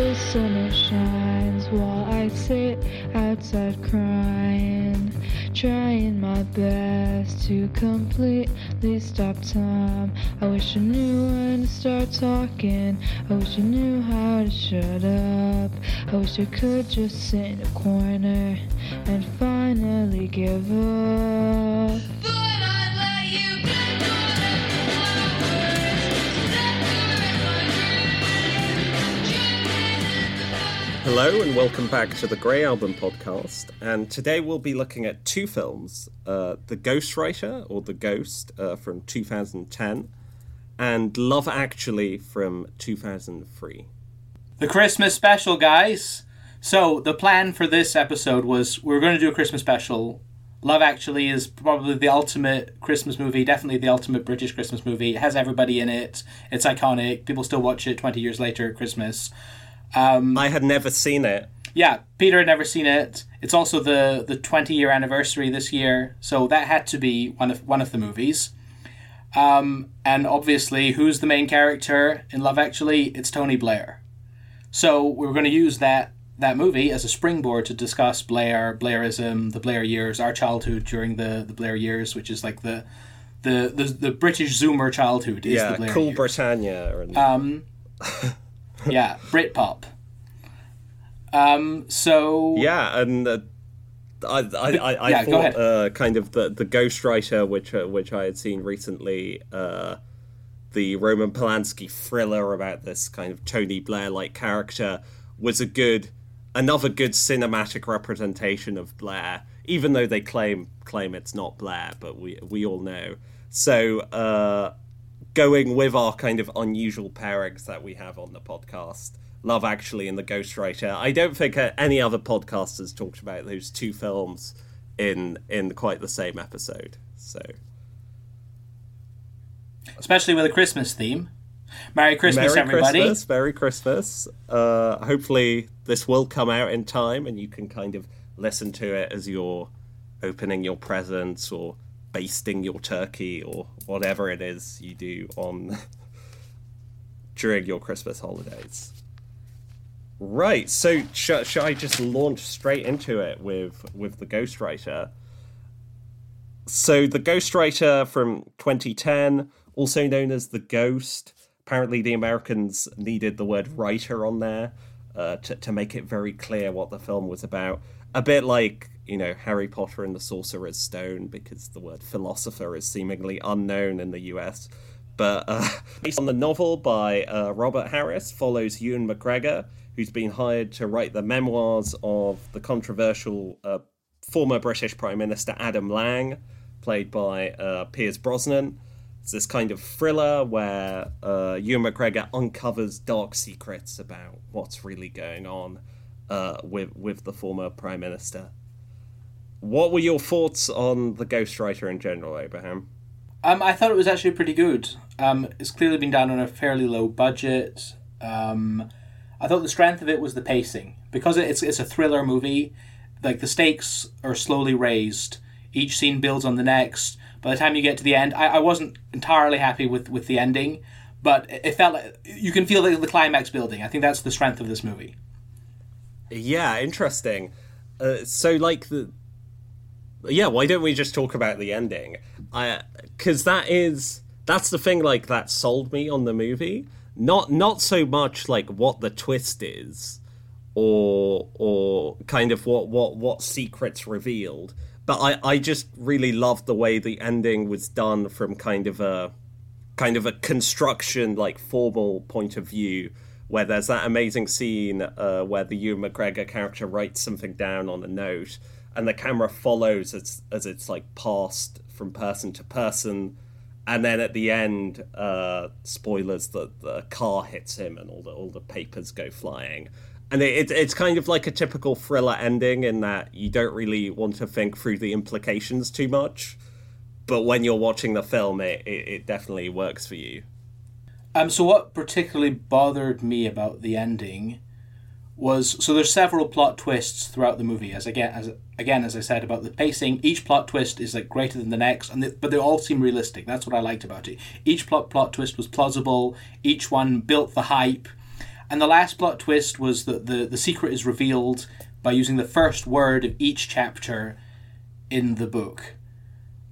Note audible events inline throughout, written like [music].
the sun shines while I sit outside crying, trying my best to completely stop time. I wish I knew when to start talking. I wish I knew how to shut up. I wish I could just sit in a corner and finally give up. Hello and welcome back to the Grey Album podcast. And today we'll be looking at two films uh, The Ghostwriter, or The Ghost, uh, from 2010, and Love Actually from 2003. The Christmas special, guys. So, the plan for this episode was we are going to do a Christmas special. Love Actually is probably the ultimate Christmas movie, definitely the ultimate British Christmas movie. It has everybody in it, it's iconic. People still watch it 20 years later at Christmas. Um, I had never seen it. Yeah, Peter had never seen it. It's also the the 20 year anniversary this year, so that had to be one of one of the movies. Um, and obviously, who's the main character in Love Actually? It's Tony Blair. So we are going to use that that movie as a springboard to discuss Blair, Blairism, the Blair years, our childhood during the the Blair years, which is like the the the, the British Zoomer childhood. Is yeah, the Blair cool years. Britannia. And... Um, [laughs] yeah, Britpop. Um, so yeah, and uh, I I, I, I yeah, thought uh, kind of the the Ghostwriter, which uh, which I had seen recently, uh, the Roman Polanski thriller about this kind of Tony Blair like character was a good another good cinematic representation of Blair, even though they claim claim it's not Blair, but we we all know. So uh, going with our kind of unusual pairings that we have on the podcast. Love Actually and The Ghostwriter. I don't think any other podcasters talked about those two films in in quite the same episode. So, especially with a Christmas theme. Merry Christmas, Merry everybody! Christmas, Merry Christmas. Uh, hopefully, this will come out in time, and you can kind of listen to it as you're opening your presents or basting your turkey or whatever it is you do on [laughs] during your Christmas holidays. Right. So sh- should I just launch straight into it with with the Ghostwriter? So the Ghostwriter from 2010, also known as the Ghost. Apparently, the Americans needed the word writer on there uh, to to make it very clear what the film was about. A bit like you know Harry Potter and the Sorcerer's Stone, because the word philosopher is seemingly unknown in the U.S. But uh, [laughs] based on the novel by uh, Robert Harris, follows Ewan McGregor who's been hired to write the memoirs of the controversial uh, former British Prime Minister Adam Lang, played by uh, Pierce Brosnan. It's this kind of thriller where uh, Ewan McGregor uncovers dark secrets about what's really going on uh, with with the former Prime Minister. What were your thoughts on the Ghostwriter in general, Abraham? Um, I thought it was actually pretty good. Um, it's clearly been done on a fairly low budget. Um, I thought the strength of it was the pacing because it's it's a thriller movie. Like the stakes are slowly raised. Each scene builds on the next. By the time you get to the end, I, I wasn't entirely happy with, with the ending, but it felt like you can feel the, the climax building. I think that's the strength of this movie. Yeah, interesting. Uh, so, like the yeah, why don't we just talk about the ending? I because that is that's the thing like that sold me on the movie not not so much like what the twist is or or kind of what what what secrets revealed but i i just really loved the way the ending was done from kind of a kind of a construction like formal point of view where there's that amazing scene uh, where the Ewan McGregor character writes something down on a note and the camera follows as as it's like passed from person to person and then at the end, uh, spoilers, the, the car hits him and all the all the papers go flying. And it, it, it's kind of like a typical thriller ending in that you don't really want to think through the implications too much, but when you're watching the film, it, it, it definitely works for you. Um, so what particularly bothered me about the ending was so there's several plot twists throughout the movie as again as again as I said about the pacing each plot twist is like greater than the next and they, but they all seem realistic that's what I liked about it each plot plot twist was plausible each one built the hype And the last plot twist was that the, the secret is revealed by using the first word of each chapter in the book.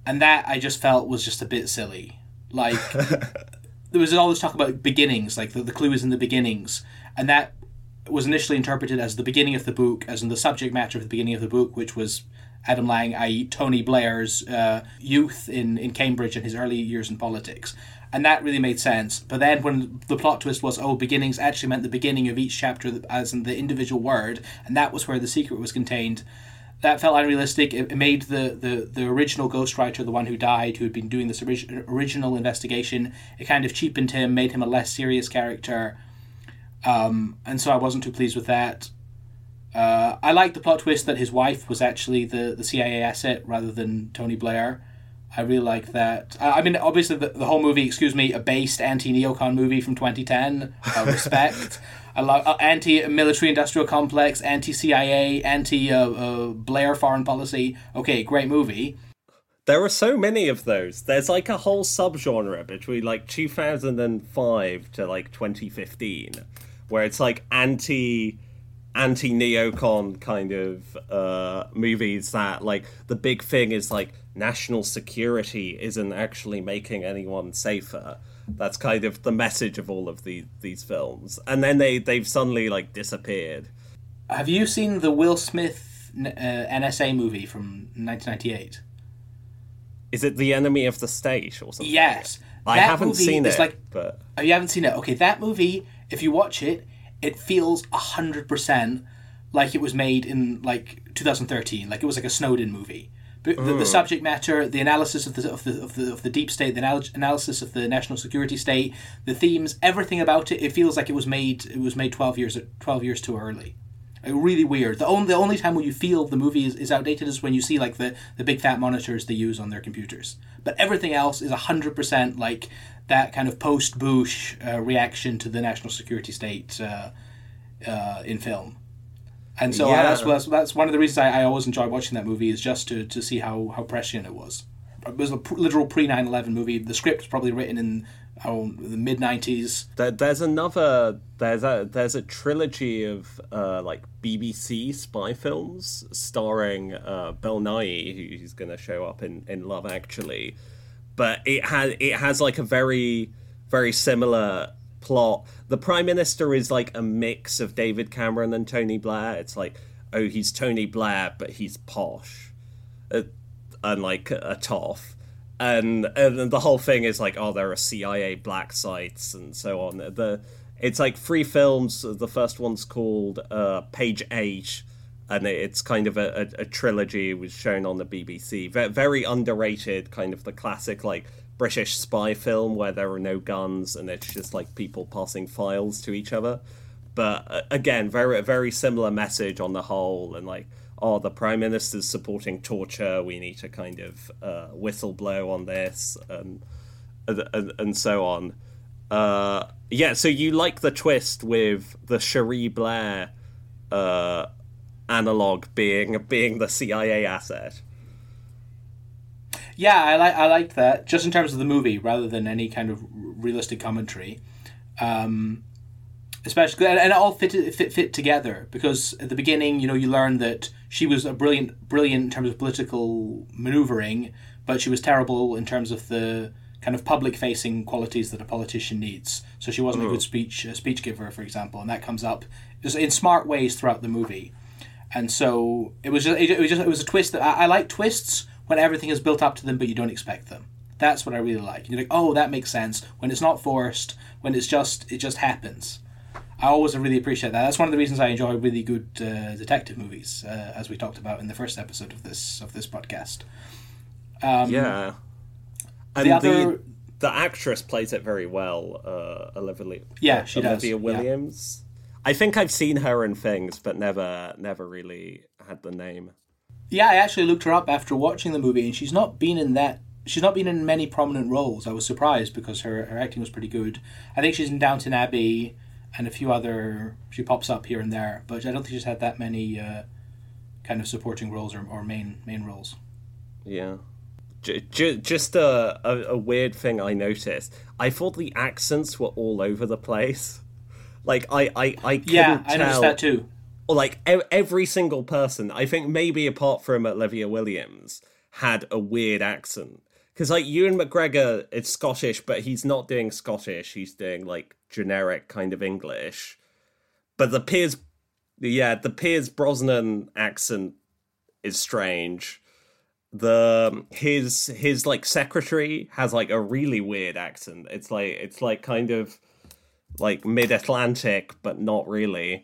And that I just felt was just a bit silly. Like, [laughs] there was all this talk about beginnings, like the, the clue is in the beginnings. And that was initially interpreted as the beginning of the book, as in the subject matter of the beginning of the book, which was Adam Lang, i.e., Tony Blair's uh, youth in, in Cambridge and his early years in politics. And that really made sense. But then when the plot twist was, oh, beginnings actually meant the beginning of each chapter as in the individual word, and that was where the secret was contained, that felt unrealistic. It, made the, the, the original ghostwriter, the one who died, who had been doing this orig- original investigation, it kind of cheapened him, made him a less serious character. Um, and so I wasn't too pleased with that. Uh, I like the plot twist that his wife was actually the, the CIA asset rather than Tony Blair. I really like that. I mean, obviously, the, the whole movie, excuse me, a based anti neocon movie from 2010. I respect. [laughs] I love uh, anti military industrial complex, anti CIA, anti uh, uh, Blair foreign policy. Okay, great movie. There are so many of those. There's like a whole subgenre between like 2005 to like 2015 where it's like anti anti neocon kind of uh, movies that like the big thing is like national security isn't actually making anyone safer. That's kind of the message of all of these these films, and then they they've suddenly like disappeared. Have you seen the Will Smith uh, NSA movie from 1998? Is it the enemy of the state or something? Yes, I haven't seen it, Like, but oh, you haven't seen it? Okay, that movie. If you watch it, it feels hundred percent like it was made in like 2013. Like it was like a Snowden movie. But the, the mm. subject matter, the analysis of the, of the of the of the deep state, the anal- analysis of the national security state, the themes, everything about it, it feels like it was made it was made 12 years 12 years too early. Like, really weird. The only the only time when you feel the movie is, is outdated is when you see like the, the big fat monitors they use on their computers. But everything else is hundred percent like that kind of post Bush uh, reaction to the national security state uh, uh, in film. And so Yeah. that's, that's that's one of the reasons I, I always enjoy watching that movie is just to, to see how, how prescient it was. It was a literal pre 9 11 movie. The script was probably written in oh, the mid 90s. there, there's another there's a there's a trilogy of uh, like BBC spy films starring uh, Bill Nighy, who's going to show up in, in Love Actually, but it has it has like a very very similar plot. The Prime Minister is like a mix of David Cameron and Tony Blair. It's like oh he's Tony Blair but he's posh, uh, and like a toff and and the whole thing is like oh there are CIA black sites and so on. The it's like three films. The first one's called uh, Page Eight, and it's kind of a, a, a trilogy. Was shown on the BBC. Ve- Very underrated, kind of the classic like British spy film where there are no guns and it's just like people passing files to each other. But again, very very similar message on the whole, and like oh, the prime minister's supporting torture. We need to kind of uh, whistle blow on this, and and, and so on. Uh, yeah, so you like the twist with the Cherie Blair uh, analog being being the CIA asset. Yeah, I like I liked that just in terms of the movie rather than any kind of realistic commentary. Um, especially and and it all fit, fit fit together because at the beginning, you know, you learn that she was a brilliant brilliant in terms of political maneuvering, but she was terrible in terms of the kind of public facing qualities that a politician needs. So she wasn't a good speech a speech giver, for example, and that comes up in smart ways throughout the movie. And so it was just it, was just it was a twist that I, I like twists when everything is built up to them, but you don't expect them. That's what I really like. And you're like, oh, that makes sense when it's not forced, when it's just it just happens. I always really appreciate that. That's one of the reasons I enjoy really good uh, detective movies, uh, as we talked about in the first episode of this of this podcast. Um, yeah, and the the, other- the actress plays it very well. Uh, Olivia, Yeah, she does, Olivia yeah. Williams. I think I've seen her in things, but never never really had the name. Yeah, I actually looked her up after watching the movie, and she's not been in that. She's not been in many prominent roles. I was surprised because her, her acting was pretty good. I think she's in Downton Abbey and a few other. She pops up here and there, but I don't think she's had that many uh, kind of supporting roles or, or main main roles. Yeah. J- j- just a, a, a weird thing I noticed. I thought the accents were all over the place. Like I I I couldn't Yeah, I tell. noticed that too. or like every single person i think maybe apart from olivia williams had a weird accent because like ewan mcgregor it's scottish but he's not doing scottish he's doing like generic kind of english but the piers yeah the pierce brosnan accent is strange the his his like secretary has like a really weird accent it's like it's like kind of like mid-atlantic but not really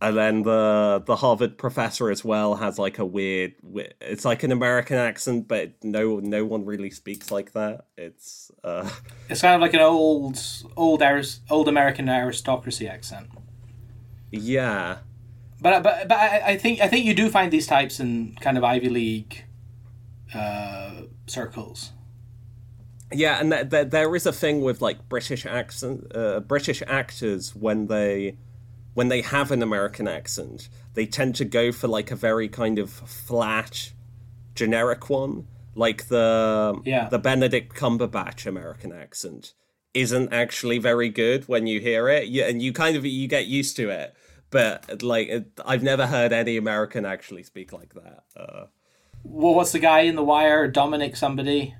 and then the the Harvard professor as well has like a weird. It's like an American accent, but no no one really speaks like that. It's uh, [laughs] It's kind of like an old, old, aris- old American aristocracy accent. yeah, But but but I, I think I think you do find these types in kind of Ivy League uh, circles. Yeah, and th- th- there is a thing with like British accent, uh, British actors when they when they have an American accent, they tend to go for like a very kind of flat, generic one, like the Yeah. the Benedict Cumberbatch American accent isn't actually very good when you hear it, you, and you kind of you get used to it. But like, it, I've never heard any American actually speak like that. Uh, Well, what's the guy in the wire? Dominic somebody.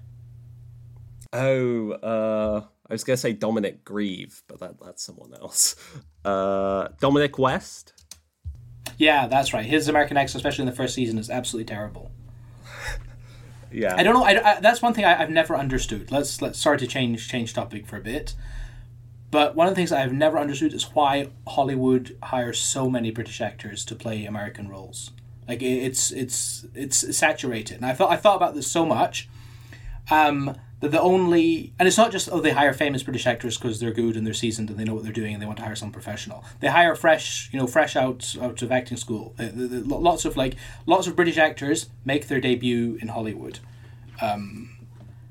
Oh, uh, I was gonna say Dominic Grieve, but that that's someone else. Uh, Dominic West. Yeah, that's right. His American accent, especially in the first season, is absolutely terrible. [laughs] Yeah, I don't know. I, I- that's one thing I, I've never understood. Let's let's sorry to change change topic for a bit. But one of the things I've never understood is why Hollywood hires so many British actors to play American roles. Like it, it's it's it's saturated, and I thought I thought about this so much. Um, that the only and it's not just oh they hire famous British actors because they're good and they're seasoned and they know what they're doing and they want to hire some professional. They hire fresh, you know, fresh out out of acting school. Uh, the- the- Lots of like lots of British actors make their debut in Hollywood.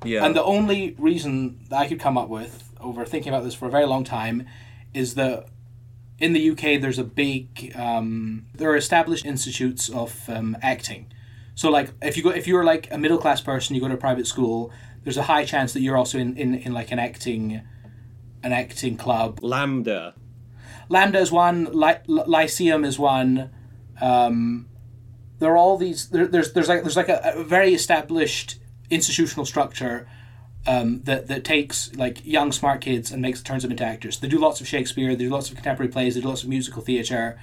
yeah, And the only reason that I could come up with over thinking about this for a very long time is that in the UK there's a big um, there are established institutes of um, acting. So like if you go if you're like a middle class person, you go to a private school. There's a high chance that you're also in, in, in like an acting an acting club. LAMDA. LAMDA is one. Ly- Lyceum is one. Um, there are all these. There, there's there's like there's like a, a very established institutional structure um, that that takes like young smart kids and makes turns them into actors. They do lots of Shakespeare. They do lots of contemporary plays. They do lots of musical theatre.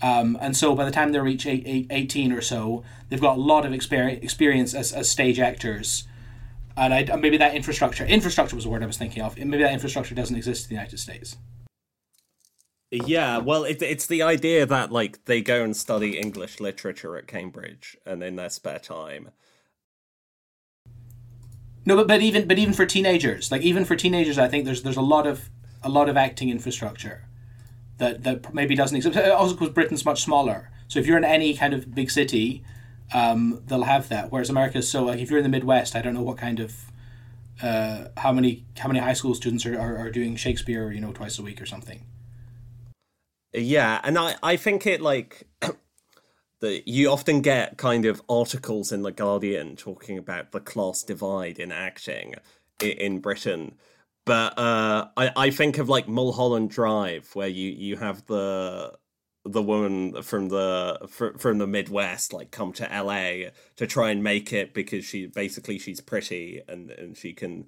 Um, and so by the time they reach eight, eight, 18 or so, they've got a lot of experience, experience as, as stage actors. And I, maybe that infrastructure, infrastructure was the word I was thinking of. Maybe that infrastructure doesn't exist in the United States. Yeah, well, it, it's the idea that like they go and study English literature at Cambridge, and in their spare time. No, but, but even but even for teenagers, like even for teenagers, I think there's there's a lot of a lot of acting infrastructure that that maybe doesn't exist. Also, because Britain's much smaller, so if you're in any kind of big city, um, they'll have that. Whereas America's so like if you're in the Midwest, I don't know what kind of uh, how many how many high school students are, are, are doing Shakespeare, you know, twice a week or something. Yeah, and I I think it like [clears throat] that you often get kind of articles in the Guardian talking about the class divide in acting i- in Britain. But uh, I I think of like Mulholland Drive, where you you have the the woman from the fr- from the Midwest like come to LA to try and make it because she basically she's pretty and and she can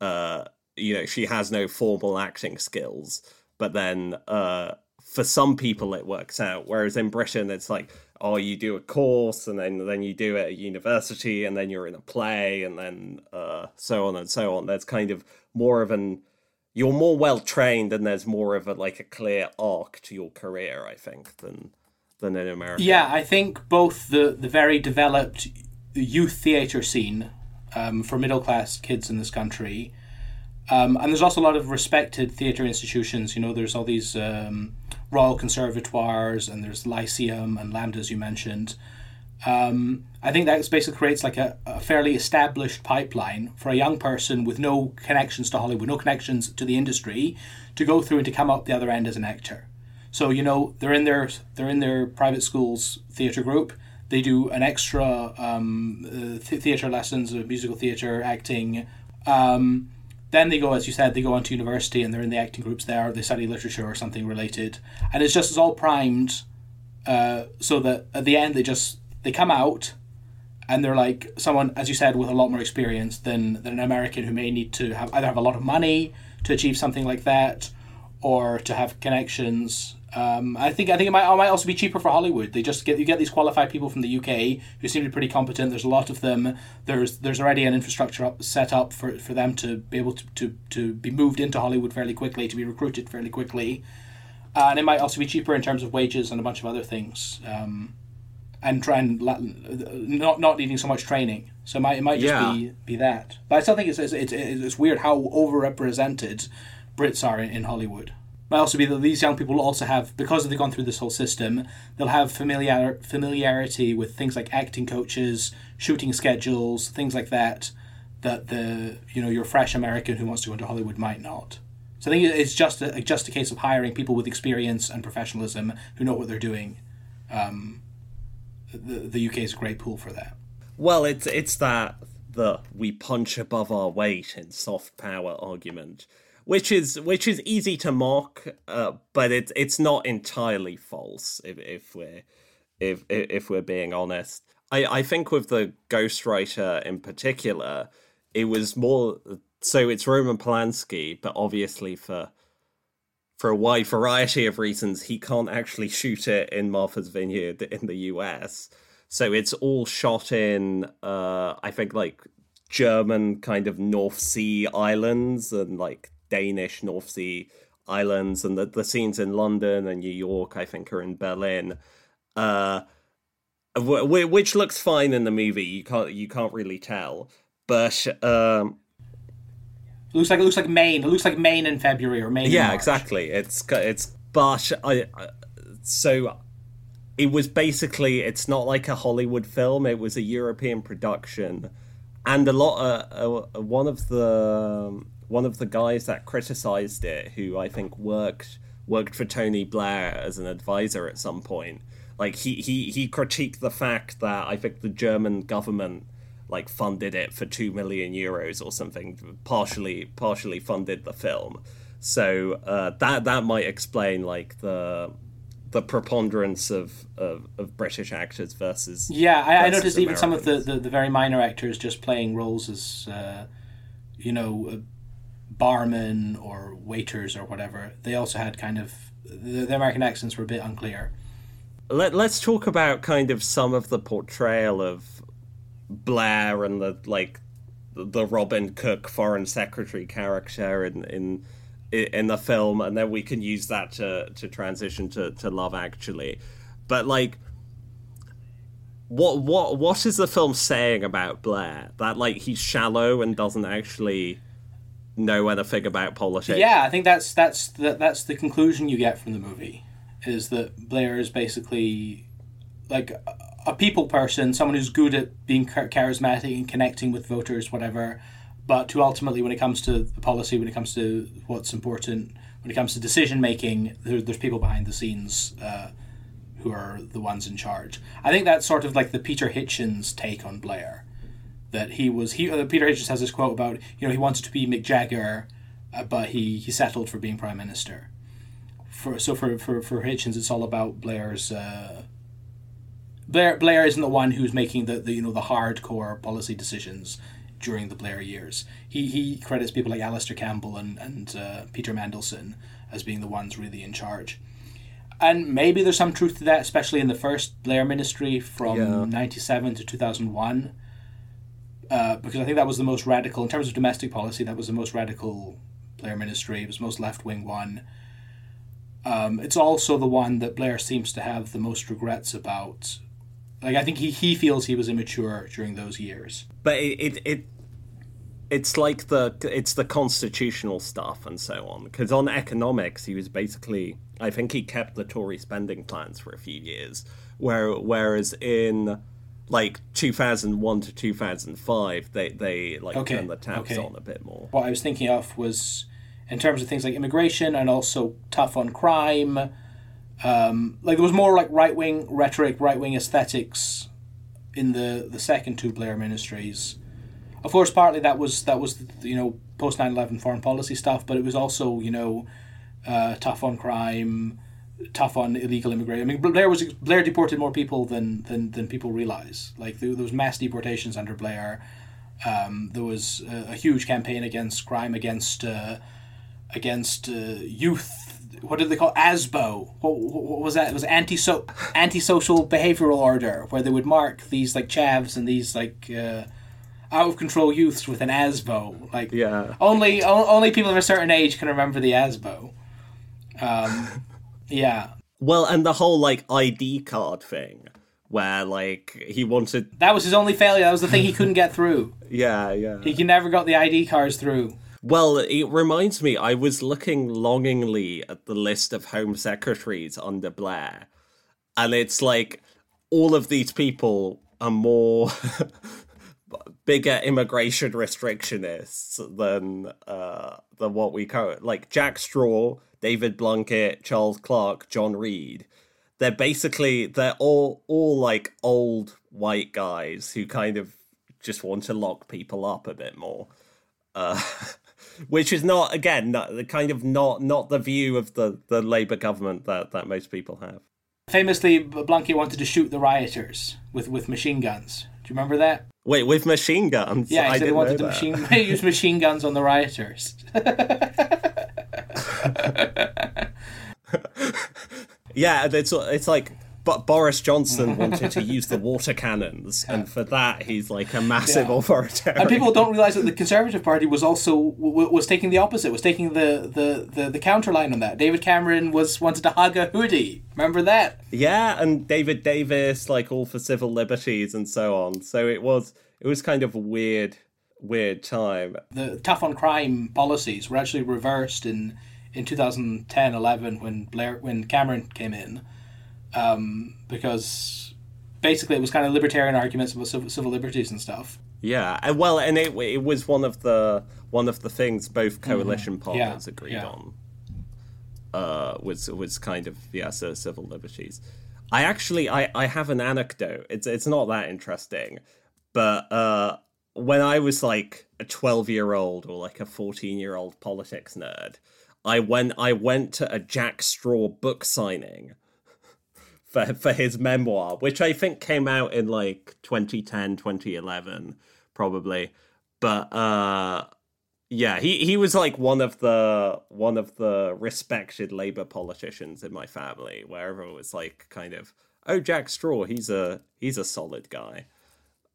uh you know she has no formal acting skills. But then uh for some people it works out. Whereas in britain it's like oh you do a course and then then you do it at university and then you're in a play and then uh so on and so on. There's kind of more of an you're more well trained and there's more of a like a clear arc to your career i think than than in america Yeah, I think both the the very developed youth theatre scene um, for middle class kids in this country, um, and there's also a lot of respected theatre institutions. You know, there's all these um, Royal Conservatoires, and there's Lyceum and LAMDA, as you mentioned. Um, I think that basically creates like a, a fairly established pipeline for a young person with no connections to Hollywood, no connections to the industry, to go through and to come out the other end as an actor. So you know they're in their they're in their private school's theatre group. They do an extra um, uh, th- theatre lessons, musical theatre, acting. Um, then they go, as you said, they go on to university and they're in the acting groups there. They study literature or something related, and it's just it's all primed, uh, so that at the end they just they come out, and they're like someone, as you said, with a lot more experience than than an American who may need to have either have a lot of money to achieve something like that, or to have connections. Um, I think I think it might, it might also be cheaper for Hollywood. They just get you get these qualified people from the UK who seem to be pretty competent. There's a lot of them. There's there's already an infrastructure up, set up for, for them to be able to, to, to be moved into Hollywood fairly quickly, to be recruited fairly quickly, uh, and it might also be cheaper in terms of wages and a bunch of other things. Um, and try and not not needing so much training. So it might it might just Yeah. be be that. But I still think it's it's, it's it's weird how overrepresented Brits are in, in Hollywood. Might also be that these young people also have because they've gone through this whole system, they'll have familiar familiarity with things like acting coaches, shooting schedules, things like that. That the you know your fresh American who wants to go into Hollywood might not. So I think it's just a just a case of hiring people with experience and professionalism who know what they're doing. Um, the the UK is a great pool for that. Well, it's it's that the we punch above our weight in soft power argument, which is which is easy to mock, uh, but it's it's not entirely false if if we're if if if we're being honest. I I think with the ghostwriter in particular, it was more so it's Roman Polanski, but obviously for for a wide variety of reasons, he can't actually shoot it in Martha's Vineyard in the US. So it's all shot in, uh, I think, like German kind of North Sea islands and like Danish North Sea islands, and the, the scenes in London and New York, I think, are in Berlin. Uh, wh- wh- which looks fine in the movie. You can't you can't really tell, but um, It looks like it looks like Maine. It looks like Maine in February or Maine. in yeah exactly it's it's but I, I so it was basically it's not like a hollywood film it was a european production and a lot uh, uh, one of the one of the guys that criticized it who i think worked worked for tony blair as an advisor at some point like he he he critiqued the fact that i think the german government like funded it for 2 million euros or something partially partially funded the film so uh, that that might explain like the the preponderance of, of, of British actors versus Yeah, I, I versus noticed even some of the, the, the very minor actors just playing roles as, uh, you know, uh, barmen or waiters or whatever. They also had kind of the, the American accents were a bit unclear. Let, let's talk about kind of some of the portrayal of Blair and the like the Robin Cook foreign secretary character in in in the film and then we can use that to to transition to to Love Actually. But like what what what is the film saying about Blair? That like he's shallow and doesn't actually know anything about politics? Yeah, I think that's that's the, that's the conclusion you get from the movie, is that Blair is basically like a- people person, someone who's good at being charismatic and connecting with voters, whatever. But to ultimately, when it comes to the policy, when it comes to what's important, when it comes to decision making, there, there's people behind the scenes uh, who are the ones in charge. I think that's sort of like the Peter Hitchens take on Blair that he was he uh, Peter Hitchens has this quote about you know he wanted to be Mick Jagger, uh, but he he settled for being prime minister. For so for for for Hitchens, it's all about Blair's. Uh, Blair Blair isn't the one who's making the, the you know the hardcore policy decisions during the Blair years. He he credits people like Alastair Campbell and and uh, Peter Mandelson as being the ones really in charge. And maybe there's some truth to that, especially in the first Blair ministry from Yeah. '97 to 2001 uh, because I think that was the most radical in terms of domestic policy. That was the most radical Blair ministry. It was the most left wing one. Um, it's also the one that Blair seems to have the most regrets about. Like I think he, he feels he was immature during those years. but it, it it it's like the it's the constitutional stuff and so on because on economics he was basically i think he kept the tory spending plans for a few years where whereas in like 2001 to 2005 they they like Okay, turned the taps okay. on a bit more What I was thinking of was in terms of things like immigration and also tough on crime. Um, like there was more like right wing rhetoric, right wing aesthetics in the the second two Blair ministries. of course, partly that was that was you know post 9-11 foreign policy stuff, but it was also you know uh, tough on crime, tough on illegal immigration. I mean, Blair was Blair deported more people than than, than people realize. Like there, there was mass deportations under Blair. Um, there was a, a, huge campaign against crime, against uh, against uh, youth. What did they call ASBO? What, what was that? It was anti so antisocial behavioral order, where they would mark these like chavs and these like uh, out of control youths with an ASBO. Like yeah, only o- only people of a certain age can remember the ASBO. Um, [laughs] yeah. Well, and the whole like ID card thing, where like he wanted that was his only failure. That was the thing he couldn't get through. [laughs] Yeah, yeah. He never got the ID cards through. Well, it reminds me, I was looking longingly at the list of Home Secretaries under Blair, and it's like all of these people are more [laughs] bigger immigration restrictionists than uh, than what we call like Jack Straw, David Blunkett, Charles Clarke, John Reid. They're basically they're all all like old white guys who kind of just want to lock people up a bit more. Uh, [laughs] which is not again not, the kind of not not the view of the the Labour government that that most people have. Famously, Blunkett wanted to shoot the rioters with with machine guns. Do you remember that? Wait, with machine guns? Yeah, I they wanted to machine use machine guns on the rioters. [laughs] yeah, it's it's like but Boris Johnson [laughs] wanted to use the water cannons, and for that he's like a massive yeah. authoritarian. And people don't realize that the Conservative Party was also w- was taking the opposite, was taking the, the, the, the counter line on that. David Cameron was wanted to hug a hoodie. Remember that? Yeah, and David Davis, like all for civil liberties and so on. So it was it was kind of weird weird time. The tough on crime policies were actually reversed in in 2010 11 when Blair when Cameron came in um, because basically it was kind of libertarian arguments about civil, civil liberties and stuff. Yeah, and well, and it it was one of the one of the things both mm-hmm. coalition mm-hmm. partners yeah, agreed yeah. on. Uh, was was kind of yeah, so civil liberties. I actually I I have an anecdote. It's it's not that interesting, but uh, when I was like a twelve year old or like a fourteen year old politics nerd, I went I went to a Jack Straw book signing for for his memoir, which I think came out in like 2010, 2011, probably. But uh yeah, he, he was like one of the one of the respected Labour politicians in my family, wherever it was like kind of oh Jack Straw, he's a he's a solid guy.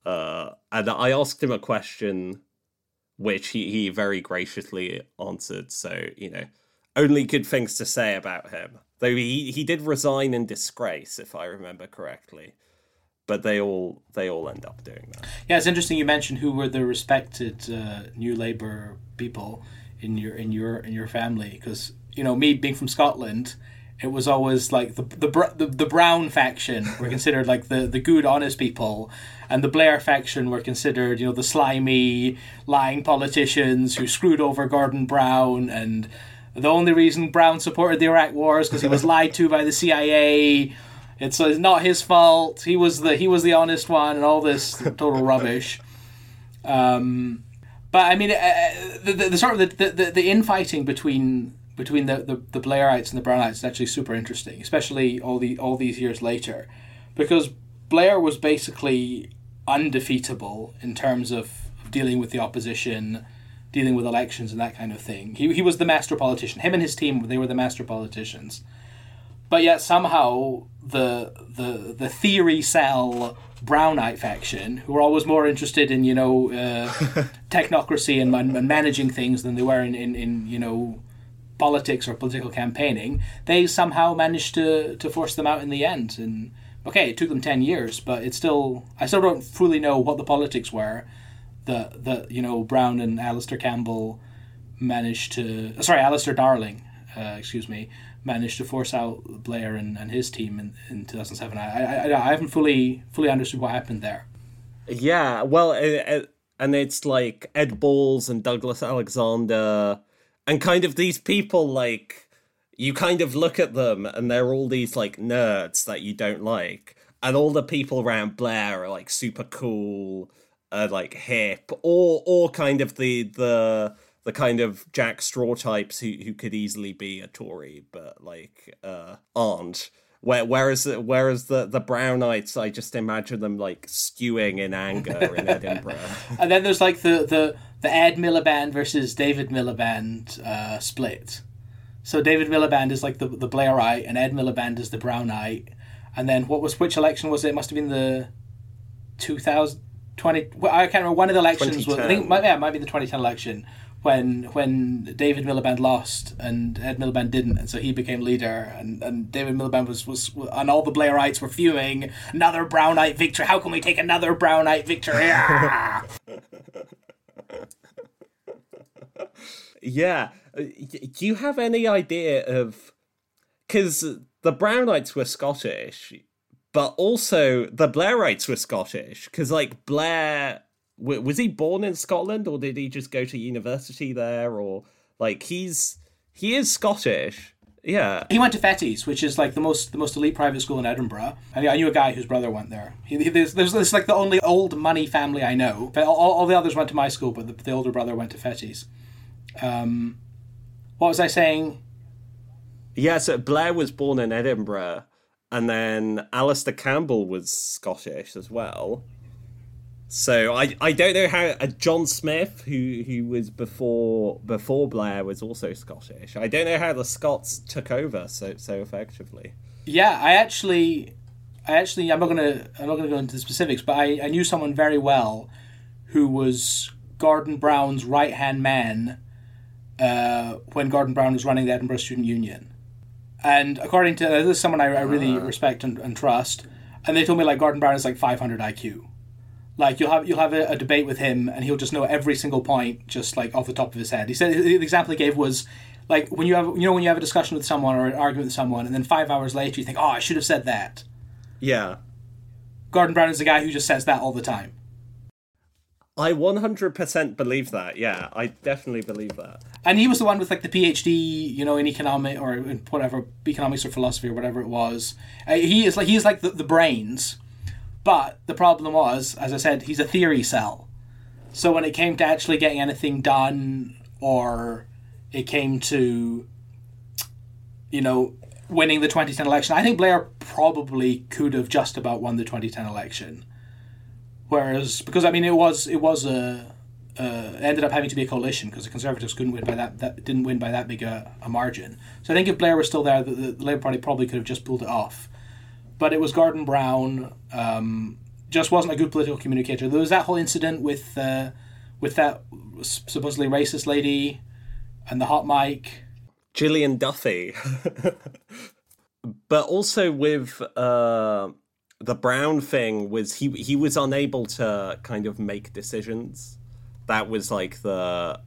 Uh, and I asked him a question, which he, he very graciously answered. So you know, only good things to say about him. Though he he did resign in disgrace, if I remember correctly. But they all they all end up doing that. Yeah, it's interesting you mentioned who were the respected uh, New Labour people in your in your in your family because you know me being from Scotland it was always like the the the, the Brown faction were considered like the, the good honest people, and the Blair faction were considered you know the slimy lying politicians who screwed over Gordon Brown and the only reason Brown supported the Iraq War is because he was [laughs] lied to by the CIA. It's, it's not his fault. He was the he was the honest one, and all this total [laughs] rubbish. Um, but I mean, uh, uh, the, the, the, sort of the, the, the infighting between between the, the, the Blairites and the Brownites is actually super interesting, especially all the all these years later, because Blair was basically undefeatable in terms of dealing with the opposition dealing with elections and that kind of thing. He, he was the master politician. Him and his team, they were the master politicians. But yet somehow the the the theorycel Brownite faction, who were always more interested in you know uh, [laughs] technocracy and, and, managing things than they were in, in, in you know politics or political campaigning, they somehow managed to to force them out in the end. And okay, it took them ten years, but it's still I still don't fully know what the politics were the the you know Brown and Alastair Campbell managed to sorry Alistair Darling, uh, excuse me, managed to force out Blair and, and his team in, in 2007. I, I I haven't fully fully understood what happened there. Yeah, well, and it's like Ed Balls and Douglas Alexander, and kind of these people like you kind of look at them and they're all these like nerds that you don't like, and all the people around Blair are like super cool uh, like hip or or kind of the the the kind of Jack Straw types who who could easily be a Tory but like uh, aren't. Where, whereas whereas the the Brownites, I just imagine them like skewing in anger in Edinburgh. [laughs] [laughs] and then there's like the the the Ed Miliband versus David Miliband uh, split. So David Miliband is like the the Blairite, and Ed Miliband is the Brownite. And then what was which election was it? it must have been the 2000, 20 I can't remember one of the elections was, I think yeah, it might be the 2010 election when when David Miliband lost and Ed Miliband didn't and so he became leader and, and David Miliband was, was and all the Blairites were fuming another Brownite victory how can we take another Brownite victory [laughs] yeah, uh, yeah. do you have any idea of because the Brownites were Scottish but also the Blairites were Scottish because like Blair was he born in Scotland or did he just go to university there or like he's he is Scottish. Yeah, he went to Fettes, which is like the most the most elite private school in Edinburgh. I, I knew a guy whose brother went there. He, he, there's, there's this like the only old money family I know. All, all the others went to my school, but the, the older brother went to Fettes. Um, what was I saying? Yeah, so Blair was born in Edinburgh, and then Alastair Campbell was Scottish as well. So I, I don't know how uh, John Smith who who was before before Blair was also Scottish. I don't know how the Scots took over so so effectively. Yeah, I actually I actually I'm not gonna I'm not gonna go into the specifics, but I, I knew someone very well who was Gordon Brown's right hand man uh, when Gordon Brown was running the Edinburgh Student Union. And according to this is someone I, I really uh. respect and, and trust, and they told me like Gordon Brown is like 500 IQ like you'll have you'll have a, a, debate with him, and he'll just know every single point just like off the top of his head. He said the example he gave was like when you have you know when you have a discussion with someone or an argument with someone, and then five hours later you think, oh, I should have said that. Yeah. Gordon Brown is the guy who just says that all the time. I 100% believe that. Yeah, I definitely believe that. And he was the one with like the PhD, you know, in economic or whatever economics or philosophy or whatever it was. Uh, he is like he is like the, the brains but the problem was, as I said, he's a theorycel. So when it came to actually getting anything done, or it came to, you know, winning the 2010 election, I think Blair probably could have just about won the 2010 election. Whereas, because I mean, it was it was a uh, ended up having to be a coalition because the Conservatives couldn't win by that, that didn't win by that big a, a margin. So I think if Blair was still there, the, the Labour Party probably could have just pulled it off but it was Gordon Brown. Um, just wasn't a good political communicator. There was that whole incident with uh, with that supposedly racist lady and the hot mic. Gillian Duffy. [laughs] but also with uh, the Brown thing was he he was unable to kind of make decisions. That was like the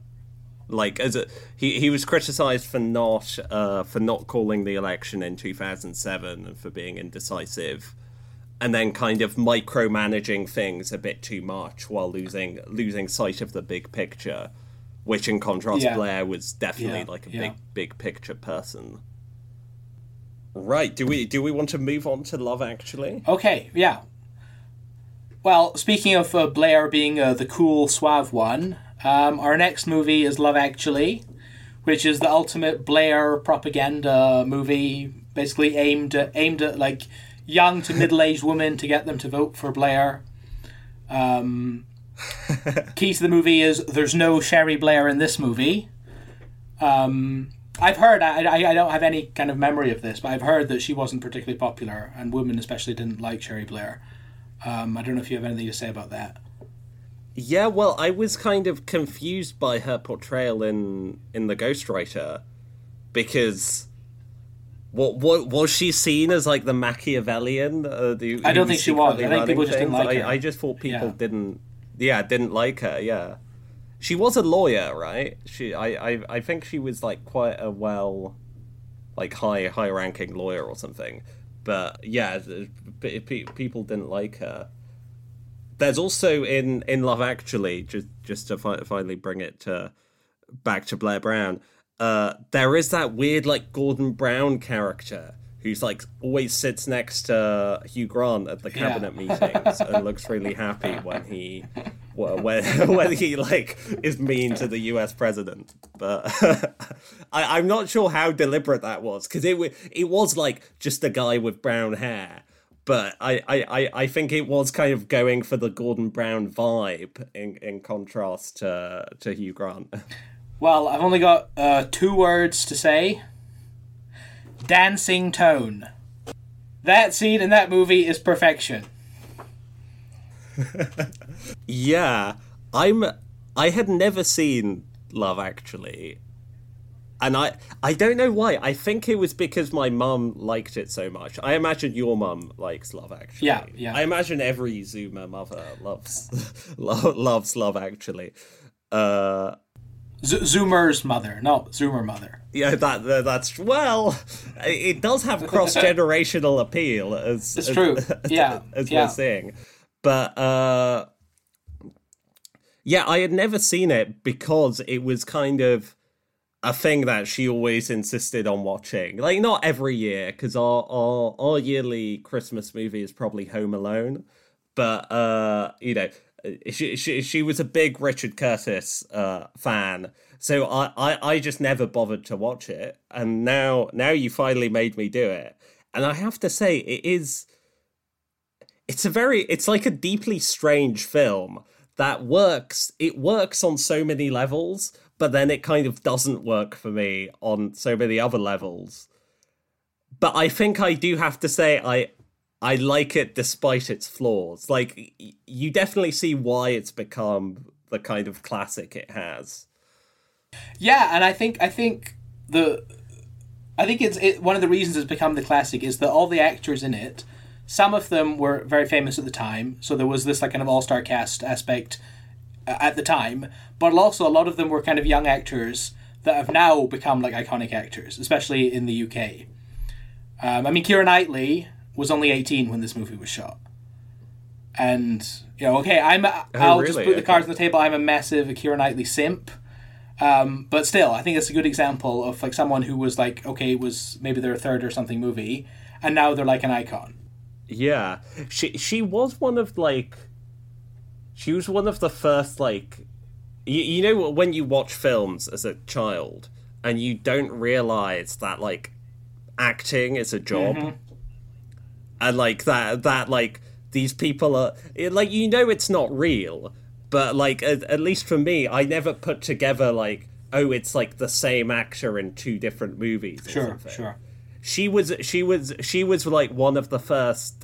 like as a he he was criticized for not uh for not calling the election in 2007 and for being indecisive and then kind of micromanaging things a bit too much while losing losing sight of the big picture which in contrast yeah. blair was definitely yeah. like a yeah. big big picture person right do we do we want to move on to love actually okay yeah well speaking of uh, blair being uh, the cool suave one um, our next movie is Love Actually, which is the ultimate Blair propaganda movie, basically aimed at, aimed at like young to [laughs] middle aged women to get them to vote for Blair. Um, [laughs] key to the movie is there's no Cherie Blair in this movie. Um, I've heard I, I, I don't have any kind of memory of this, but I've heard that she wasn't particularly popular, and women especially didn't like Cherie Blair. Um, I don't know if you have anything to say about that. Yeah, well, I was kind of confused by her portrayal in in the Ghostwriter because what what was she seen as like the Machiavellian? Uh, the, I don't think she was. I think people just didn't like her. I, I just thought people yeah. didn't. Yeah, didn't like her. Yeah, she was a lawyer, right? She, I, I, I think she was like quite a well, like high high ranking lawyer or something. But yeah, people didn't like her. There's also in in Love Actually, just just to fi- finally bring it to back to Blair Brown. Uh, there is that weird like Gordon Brown character who's like always sits next to Hugh Grant at the cabinet yeah. meetings and looks really happy when he when [laughs] when he like is mean to the U.S. president. But [laughs] I, I'm not sure how deliberate that was because it it was like just a guy with brown hair. But I, I, I, I think it was kind of going for the Gordon Brown vibe in, in contrast to to Hugh Grant. [laughs] Well, I've only got uh, two words to say. Dancing tone. That scene in that movie is perfection. [laughs] Yeah, I'm. I had never seen Love Actually, and I I don't know why. I think it was because my mum liked it so much. I imagine your mum likes Love Actually. Yeah, yeah. I imagine every Zoomer mother loves [laughs] lo- loves Love Actually. Uh, Z- Zoomer's mother, no, Zoomer mother. Yeah, that, that that's well, it does have cross generational appeal as It's as- true. [laughs] Yeah, as yeah. we're seeing. But uh yeah, I had never seen it because it was kind of a thing that she always insisted on watching. Like not every year, because our, our our yearly Christmas movie is probably Home Alone. But uh, you know, she she she was a big Richard Curtis uh fan. So I, I, I just never bothered to watch it. And now now you finally made me do it. And I have to say it is it's a very it's like a deeply strange film that works it works on so many levels but then it kind of doesn't work for me on so many other levels but i think i do have to say i i like it despite its flaws like you definitely see why it's become the kind of classic it has Yeah, and I think I think the I think it's it, one of the reasons it's become the classic is that all the actors in it, some of them were very famous at the time, so there was this like kind of all star cast aspect uh, at the time, but also a lot of them were kind of young actors that have now become like iconic actors, especially in the UK. Um, I mean, Keira Knightley was only eighteen when this movie was shot, and you know, okay, I'm I'll just really? put the Okay. cards on the table. I'm a massive Keira Knightley simp. Um, but still, I think it's a good example of like someone who was like, okay, it was maybe their third or something movie, and now they're like an icon. Yeah, she she was one of like, she was one of the first like, you, you know when you watch films as a child and you don't realize that like acting is a job, and like that that like these people are like you know it's not real, but like at, at least for me, I never put together like oh it's like the same actor in two different movies. or Sure, something sure. she was she was she was like one of the first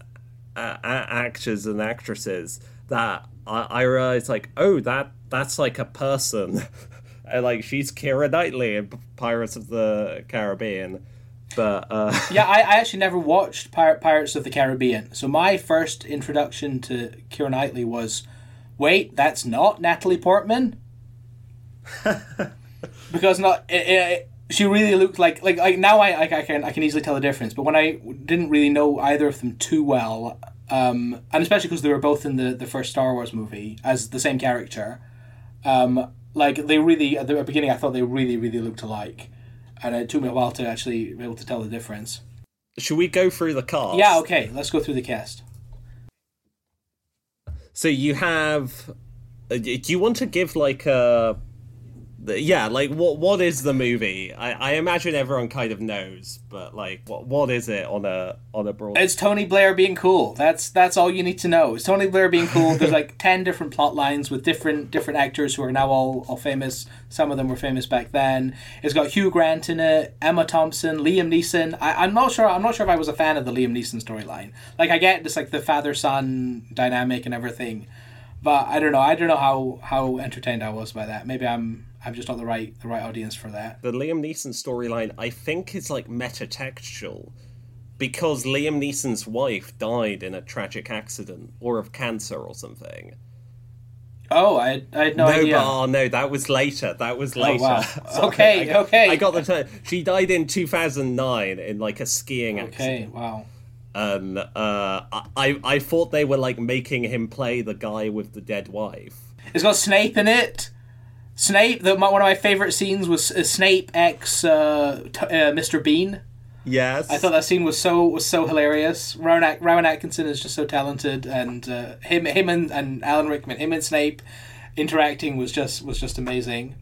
uh, a- actors and actresses that I, I realized like oh that that's like a person [laughs] and like she's Keira Knightley in Pirates of the Caribbean but uh [laughs] Yeah, I, I actually never watched Pir- Pirates of the Caribbean, so my first introduction to Keira Knightley was, wait, that's not Natalie Portman. [laughs] because not it, it, she really looked like like like now I, I I can I can easily tell the difference, but when I didn't really know either of them too well, um, and especially because they were both in the the first Star Wars movie as the same character, um, like they really at the beginning I thought they really really looked alike, and it took me a while to actually be able to tell the difference. should we go through the cast Yeah, okay, let's go through the cast. So you have uh, do you want to give like a yeah like what what is the movie I, I imagine everyone kind of knows but like what what is it on a on a broad It's Tony Blair being cool. That's that's all you need to know. It's Tony Blair being cool. There's like [laughs] ten different plot lines with different different actors who are now all, all famous. Some of them were famous back then. It's got Hugh Grant in it, Emma Thompson, Liam Neeson. I, I'm not sure. I'm not sure if I was a fan of the Liam Neeson storyline. Like I get just like the father son dynamic and everything, but I don't know. I don't know how how entertained I was by that. Maybe I'm I'm just not the right the right audience for that. the Liam Neeson storyline, I think, is like metatextual because Liam Neeson's wife died in a tragic accident or of cancer or something. Oh, I I had no, No, idea. but oh no, that was later. That was later. wow. [laughs] Sorry, Okay, I got, okay. I got the time. She died in two thousand nine in like a skiing accident. Okay, wow. Um, uh, I I thought they were like making him play the guy with the dead wife. It's got Snape in it. Snape. The, my, one of my favorite scenes was uh, Snape X uh, t- uh, Mr. Bean. Yes. I thought that scene was so was so hilarious. Rowan, At- Rowan Atkinson is just so talented, and uh, him him and, and Alan Rickman, him and Snape interacting was just was just amazing.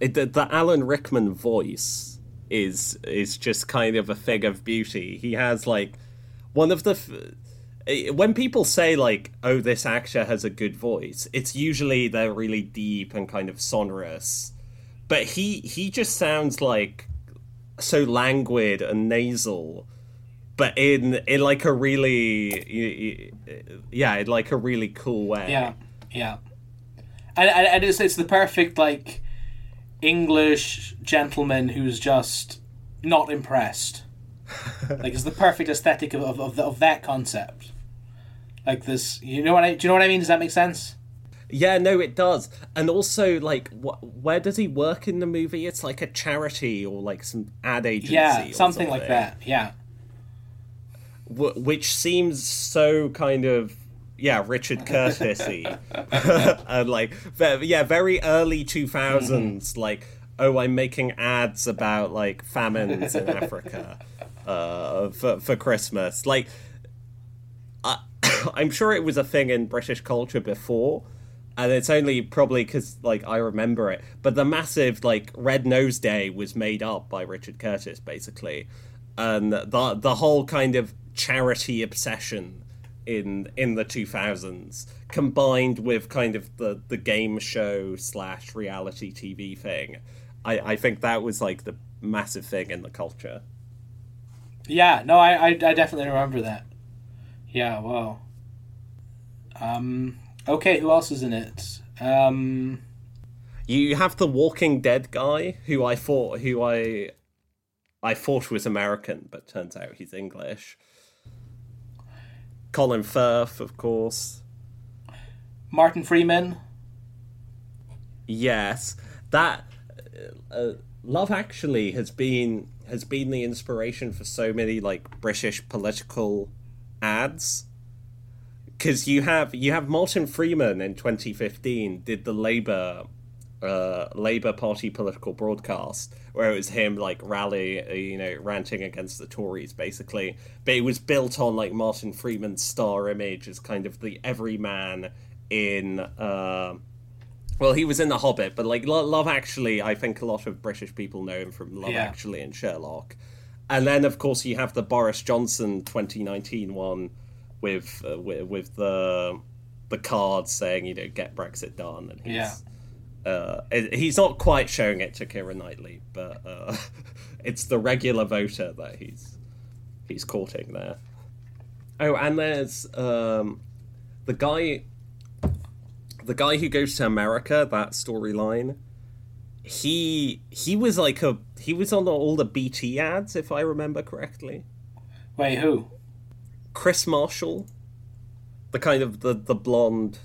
It, the, the Alan Rickman voice is is just kind of a thing of beauty. He has like one of the Eh, when people say like, "Oh, this actor has a good voice," it's usually they're really deep and kind of sonorous. But he he just sounds like so languid and nasal, but in in like a really yeah, in like a really cool way. Yeah, yeah, and and, and it's it's the perfect like English gentleman who's just not impressed. [laughs] like it's the perfect aesthetic of of, of, of that concept. Like this, you know what I? Do you know what I mean? Does that make sense? Yeah, no, it does. And also, like, wh- where does he work in the movie? It's like a charity or like some ad agency. Yeah, or something like that. Yeah, Wh- which seems so kind of yeah, Richard [laughs] Curtisy, [laughs] and like yeah, very early two Like, oh, I'm making ads about like famines in Africa uh, for for Christmas. Like, I, [laughs] I'm sure it was a thing in British culture before, and it's only probably because like I remember it. But the massive like Red Nose Day was made up by Richard Curtis, basically, and the the whole kind of charity obsession in in the 2000s combined with kind of the the game show slash reality tv thing i i think that was like the massive thing in the culture yeah. No, I I, I definitely remember that. Yeah. Wow. Um. Okay. Who else is in it? Um. you have the walking dead guy who i thought who i i thought was american but turns out he's english colin firth of course Martin Freeman. Yes, that uh, uh, Love Actually has been has been the inspiration for so many like British political ads. Because you have you have Martin Freeman in 2015 did the Labour uh, Labour Party political broadcast where it was him like rally uh, you know ranting against the Tories basically, but it was built on like Martin Freeman's star image as kind of the everyman in. Uh, well, he was in The Hobbit, but like Love Actually, I think a lot of British people know him from Love Yeah. Actually and Sherlock. And then, of course, you have the Boris Johnson 2019 one with uh, with, with the the card saying, you know, get Brexit done. And he's, Yeah. uh, he's not quite showing it to Keira Knightley, but uh, [laughs] it's the regular voter that he's he's courting there. Oh, and there's um, the guy, the guy who goes to America. That storyline. He he was like a he was on all the BT ads, if I remember correctly. Wait, who? Chris Marshall, the kind of the the blonde,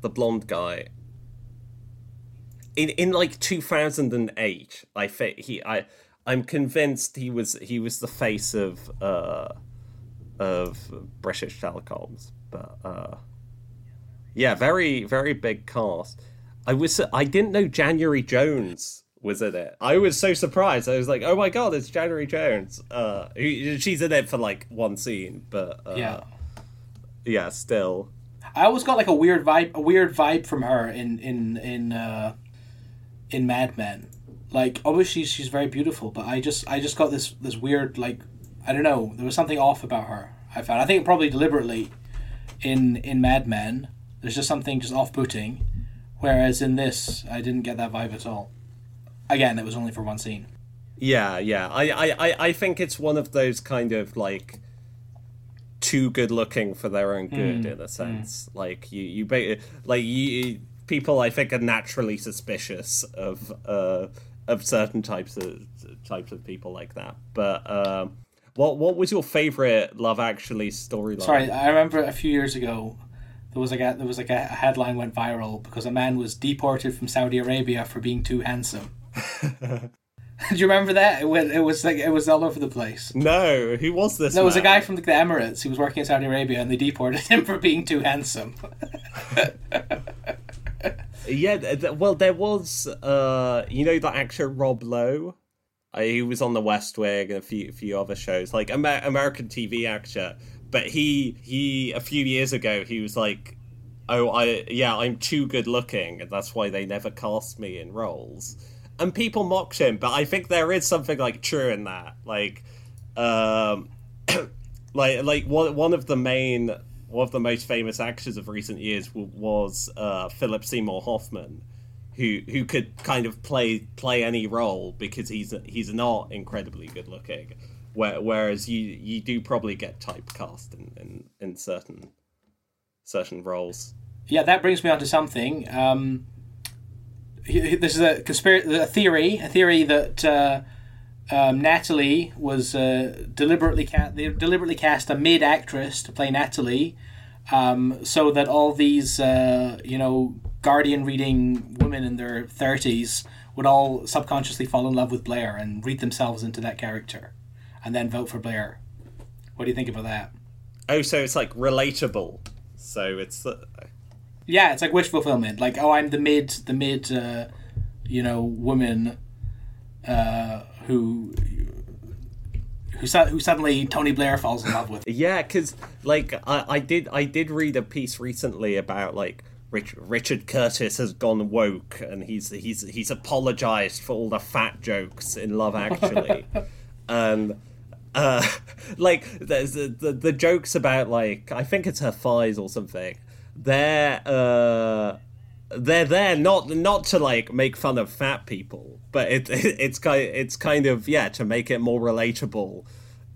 the blonde guy. In in like two thousand and eight, I think he I I'm convinced he was he was the face of uh of British telecoms, but uh yeah, very very big cast. I was I didn't know January Jones was in it. I was so surprised. I was like, oh my god, it's January Jones. Uh, she's in it for like one scene, but uh, Yeah. yeah, still. I always got like a weird vibe, a weird vibe from her in in in uh, in Mad Men. Like, obviously she's very beautiful, but I just I just got this this weird like I don't know. There was something off about her. I found. I think probably deliberately in in Mad Men. There's just something just off putting, whereas in this I didn't get that vibe at all. Again, it was only for one scene. Yeah, yeah. I, I, I, think it's one of those kind of like too good looking for their own good in a sense. Like you, you ba- like you people I think are naturally suspicious of uh of certain types of types of people like that. But um what what was your favorite Love Actually storyline? Sorry, I remember a few years ago there was like a there was like a headline went viral because a man was deported from Saudi Arabia for being too handsome. [laughs] Do you remember that? It was, it was like it was all over the place. No, who was this? There was a guy from the Emirates who was working in Saudi Arabia and they deported him [laughs] for being too handsome. [laughs] Yeah, th- th- well, there was, uh, you know, that actor Rob Lowe. Uh, he was on The West Wing and a few few other shows, like Amer- American TV actor. But he he a few years ago he was like, oh I yeah I'm too good looking and that's why they never cast me in roles. And people mocked him, but I think there is something like true in that. Like, um, [clears throat] like like one one of the main one of the most famous actors of recent years was uh, Philip Seymour Hoffman, who who could kind of play play any role because he's he's not incredibly good looking. where, Whereas you you do probably get typecast in, in, in certain certain roles. Yeah, that brings me on to something. Um, this is a conspiracy, a theory, a theory that uh, um, Natalie was uh, deliberately cast. They deliberately cast a mid actress to play Natalie, um, so that all these uh, you know Guardian reading women in their thirties would all subconsciously fall in love with Blair and read themselves into that character, and then vote for Blair. What do you think about that? Oh, so it's like relatable. So it's uh, yeah, it's like wish fulfillment. Like, oh, I'm the mid, the mid, uh, you know, woman uh, who who, who suddenly Tony Blair falls in love with. [laughs] Yeah, because like I, I did I did read a piece recently about like Rich, Richard Curtis has gone woke and he's he's he's apologized for all the fat jokes in Love Actually, [laughs] and uh, [laughs] like there's the, the the jokes about like I think it's her thighs or something they're uh they're there not not to like make fun of fat people, but it, it [laughs] it's kind it's kind of yeah to make it more relatable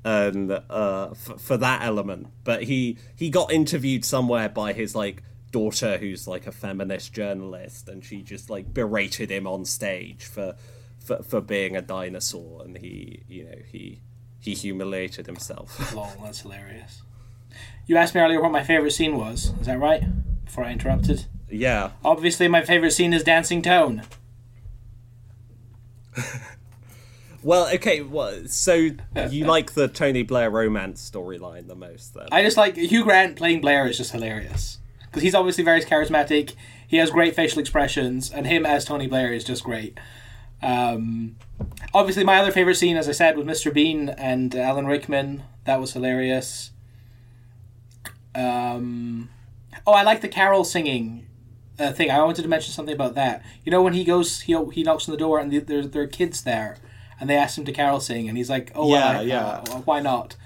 and uh f- for that element. But he he got interviewed somewhere by his like daughter who's like a feminist journalist and she just like berated him on stage for for, for being a dinosaur and he you know he he humiliated himself. [laughs] Lol, that's hilarious. You asked me earlier what my favorite scene was. Is that right? Before I interrupted. Yeah. Obviously, my favorite scene is Dancing Tone. [laughs] well, okay. Well, so you [laughs] like the Tony Blair romance storyline the most, then? I just like Hugh Grant playing Blair is just hilarious because he's obviously very charismatic. He has great facial expressions, and him as Tony Blair is just great. Um, obviously, my other favorite scene, as I said, was Mr. Bean and Alan Rickman. That was hilarious. Um, oh, I like the carol singing uh, thing. I wanted to mention something about that. You know, when he goes, he he knocks on the door, and the, there there are kids there, and they ask him to carol sing, and he's like, "Oh, yeah, well, yeah, uh, why not?"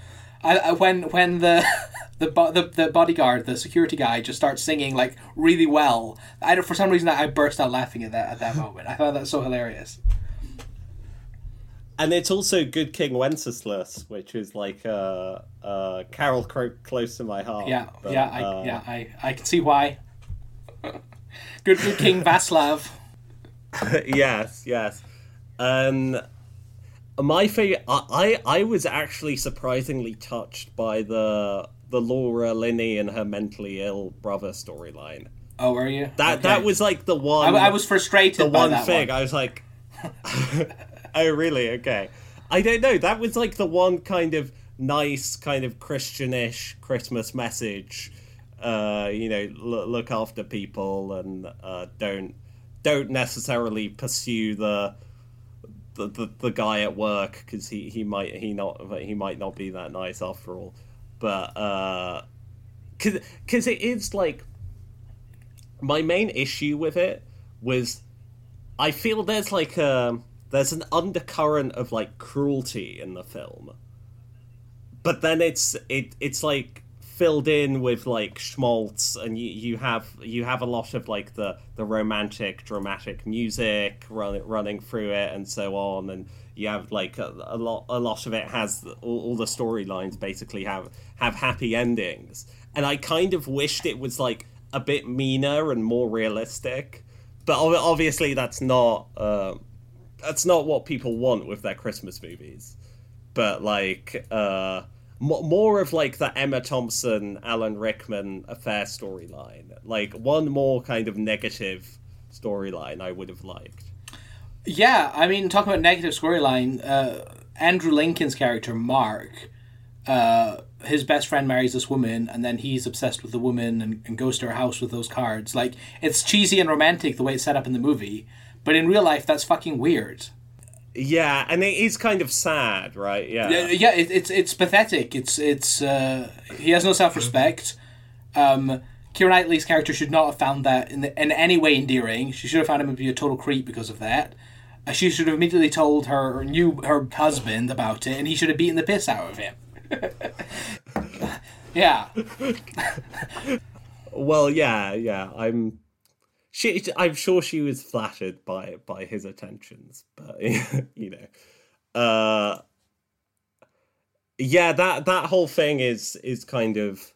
I, I, when when the [laughs] the, the the bodyguard, the security guy, just starts singing like really well. I for some reason I burst out laughing at that at that moment. I thought that was so hilarious and it's also Good King Wenceslas, which is like a uh, uh, carol close to my heart. Yeah, but, yeah, I, uh, yeah, I, I can see why. good, good King Vaslav. [laughs] yes, yes. Um, my favorite. I, I, I was actually surprisingly touched by the the Laura Linney and her mentally ill brother storyline. Oh, were you? That okay. that was like the one. I, I was frustrated. The one thing one. I was like. [laughs] oh, really? Okay. I don't know. That was like the one kind of nice, kind of Christianish Christmas message. Uh, you know, l- look after people and uh, don't don't necessarily pursue the the, the, the guy at work because he, he might he not he might not be that nice after all. But uh, cause, cause it is like my main issue with it was I feel there's like a there's an undercurrent of like cruelty in the film. But then it's it it's like filled in with like schmaltz and you, you have you have a lot of like the the romantic dramatic music run, running through it and so on and you have like a, a lot a lot of it has all, all the storylines basically have have happy endings. And i kind of wished it was like a bit meaner and more realistic but obviously that's not uh, that's not what people want with their Christmas movies. But like uh more of like the Emma Thompson, Alan Rickman affair storyline. Like one more kind of negative storyline I would have liked. Yeah, I mean, talking about negative storyline, uh, Andrew Lincoln's character Mark, uh, his best friend marries this woman, and then he's obsessed with the woman and, and goes to her house with those cards. Like it's cheesy and romantic the way it's set up in the movie, but in real life, that's fucking weird. Yeah, and it is kind of sad, right? Yeah. Yeah, yeah it, it's it's pathetic. It's it's uh, he has no self respect. Um, Keira Knightley's character should not have found that in, the, in any way endearing. She should have found him to be a total creep because of that. Uh, she should have immediately told her new her husband about it, and he should have beaten the piss out of him. [laughs] yeah. [laughs] well, yeah, yeah. I'm. She, I'm sure she was flattered by by his attentions, but [laughs] you know, uh, yeah, that that whole thing is is kind of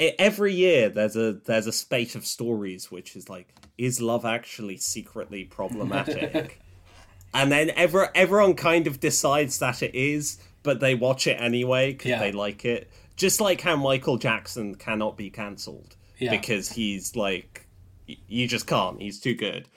every year there's a there's a spate of stories which is like is love actually secretly problematic [laughs] and then ever everyone kind of decides that it is but they watch it anyway because yeah. they like it just like how michael jackson cannot be cancelled yeah. because he's like you just can't he's too good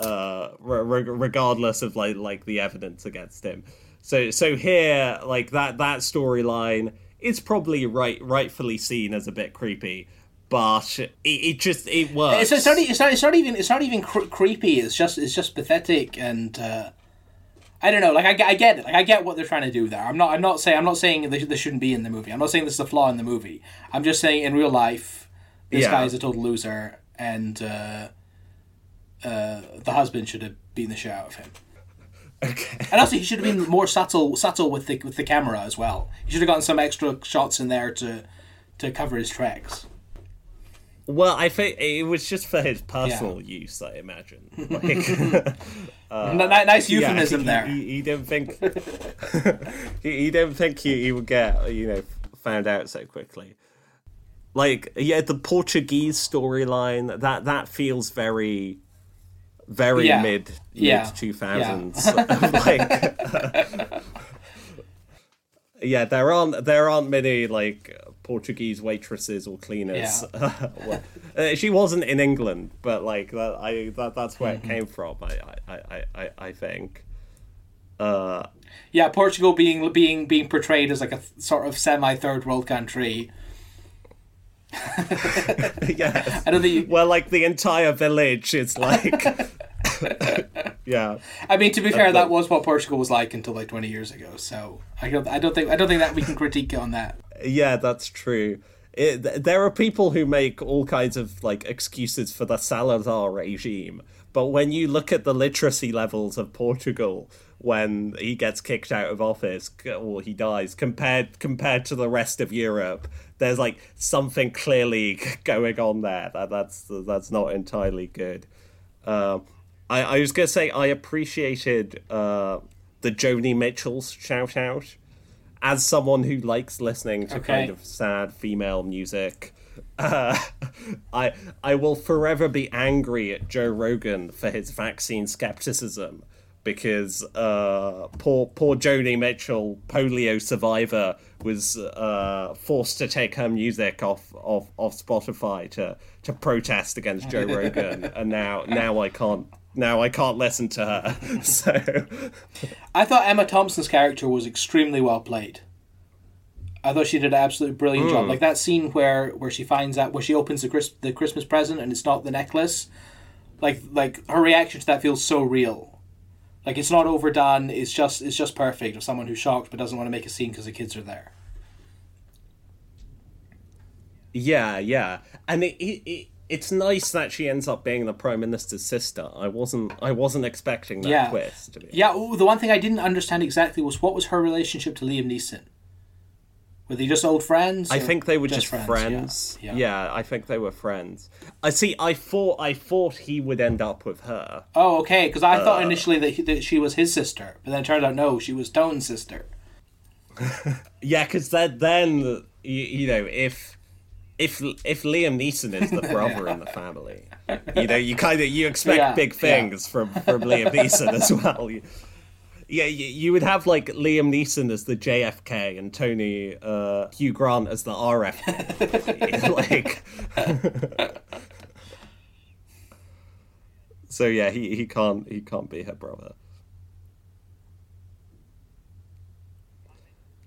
uh re- regardless of like like the evidence against him so so here like that that storyline is probably right rightfully seen as a bit creepy but it, it just it works. It's, it's, not, it's, not, it's not even it's not even cr- creepy. It's just it's just pathetic and uh, I don't know. Like I, I get it. Like I get what they're trying to do there. I'm not I'm not saying I'm not saying this, this shouldn't be in the movie. I'm not saying this is a flaw in the movie. I'm just saying in real life, this yeah. guy is a total loser, and uh, uh, the husband should have beaten the shit out of him. Okay. And also, he should have been more subtle, subtle with the with the camera as well. He should have gotten some extra shots in there to to cover his tracks. Well, I think it was just for his personal yeah. use. I imagine. Like, [laughs] [laughs] uh, nice euphemism yeah, there. He, he, didn't think [laughs] he, he, didn't think he, he would get you know found out so quickly. Like yeah, the Portuguese storyline that that feels very very yeah. mid yeah. mid two thousands. [laughs] like, yeah, there aren't there aren't many like Portuguese waitresses or cleaners. Yeah. [laughs] well, uh, she wasn't in England, but like that, I that that's where mm-hmm. it came from. I I I I, think. Uh, yeah, Portugal being being being portrayed as like a sort of semi third world country [laughs] yes. I don't think. You... Well, like the entire village is like. [laughs] yeah. I mean, to be fair, that was what Portugal was like until like twenty years ago. So I don't, I don't think, I don't think that we can critique on that. Yeah, that's true. It, there are people who make all kinds of like excuses for the Salazar regime, but when you look at the literacy levels of Portugal when he gets kicked out of office or he dies compared compared to the rest of Europe, there's like something clearly [laughs] going on there. That that's that's not entirely good. Uh, I I was gonna say I appreciated uh, the Joni Mitchell's shout out as someone who likes listening to okay. kind of sad female music. Uh, [laughs] I I will forever be angry at Joe Rogan for his vaccine skepticism because uh, poor poor Joni Mitchell, polio survivor, was uh, forced to take her music off, off off Spotify to to protest against Joe Rogan, [laughs] and now now I can't now I can't listen to her. [laughs] so I thought Emma Thompson's character was extremely well played. I thought she did an absolutely brilliant mm. job. Hmm. Like that scene where where she finds out where she opens the Chris, the Christmas present and it's not the necklace. Like like her reaction to that feels so real like it's not overdone. It's just it's just perfect of someone who's shocked but doesn't want to make a scene because the kids are there. Yeah, yeah, and it, it, it it's nice that she ends up being the prime minister's sister. I wasn't I wasn't expecting that yeah. twist. yeah, ooh, the one thing I didn't understand exactly was what was her relationship to Liam Neeson. Were they just old friends? I think they were just, friends. friends. Yeah. Yeah. yeah. I think they were friends. I see. I thought I thought he would end up with her. Oh, okay. Because I uh, thought initially that, he, that she was his sister, but then it turned out no, she was Tone's sister. [laughs] yeah, because then then you, you, know if if if Liam Neeson is the [laughs] brother in the family, you know you kind of you expect yeah, big things from from Liam Neeson as well. Yeah, you would have like Liam Neeson as the JFK and Tony uh, Hugh Grant as the RFK. [laughs] [laughs] like, [laughs] so yeah, he, he can't he can't be her brother.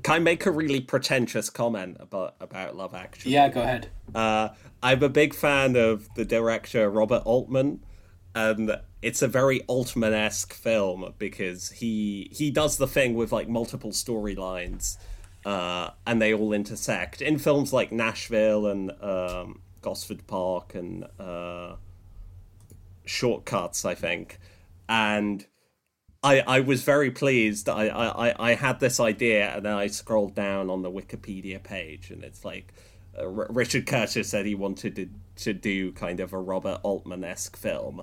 Can I make a really pretentious comment about about Love Actually? Yeah, go ahead. Uh, I'm a big fan of the director Robert Altman, and it's a very Altman esque film because he he does the thing with like multiple storylines, uh, and they all intersect in films like Nashville and um, Gosford Park and uh, Shortcuts, I think, and. I, I was very pleased. I, I, I had this idea, and then I scrolled down on the Wikipedia page, and it's like uh, Richard Curtis said he wanted to to do kind of a Robert Altman esque film,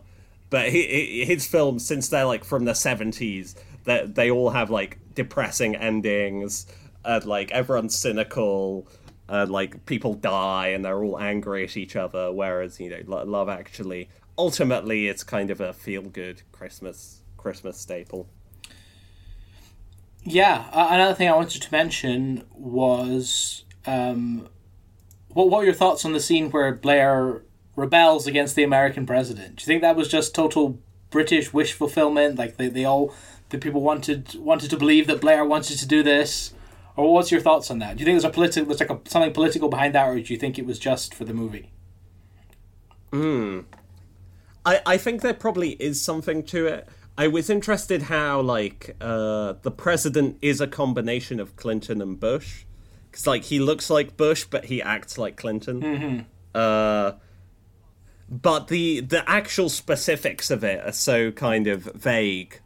but he, his films since they're like from the seventies, that they all have like depressing endings, and like everyone's cynical. Uh, like people die and they're all angry at each other, whereas you know, Love Actually, ultimately, it's kind of a feel-good Christmas Christmas staple. Yeah, another thing I wanted to mention was um, what what are your thoughts on the scene where Blair rebels against the American president? Do you think that was just total British wish fulfillment? Like they, they all the people wanted wanted to believe that Blair wanted to do this? Or what's your thoughts on that? Do you think there's a political there's like a, something political behind that or do you think it was just for the movie? Hmm. I, I think there probably is something to it. I was interested how like uh, the president is a combination of Clinton and Bush, because like he looks like Bush but he acts like Clinton. Mm-hmm. Uh, but the the actual specifics of it are so kind of vague.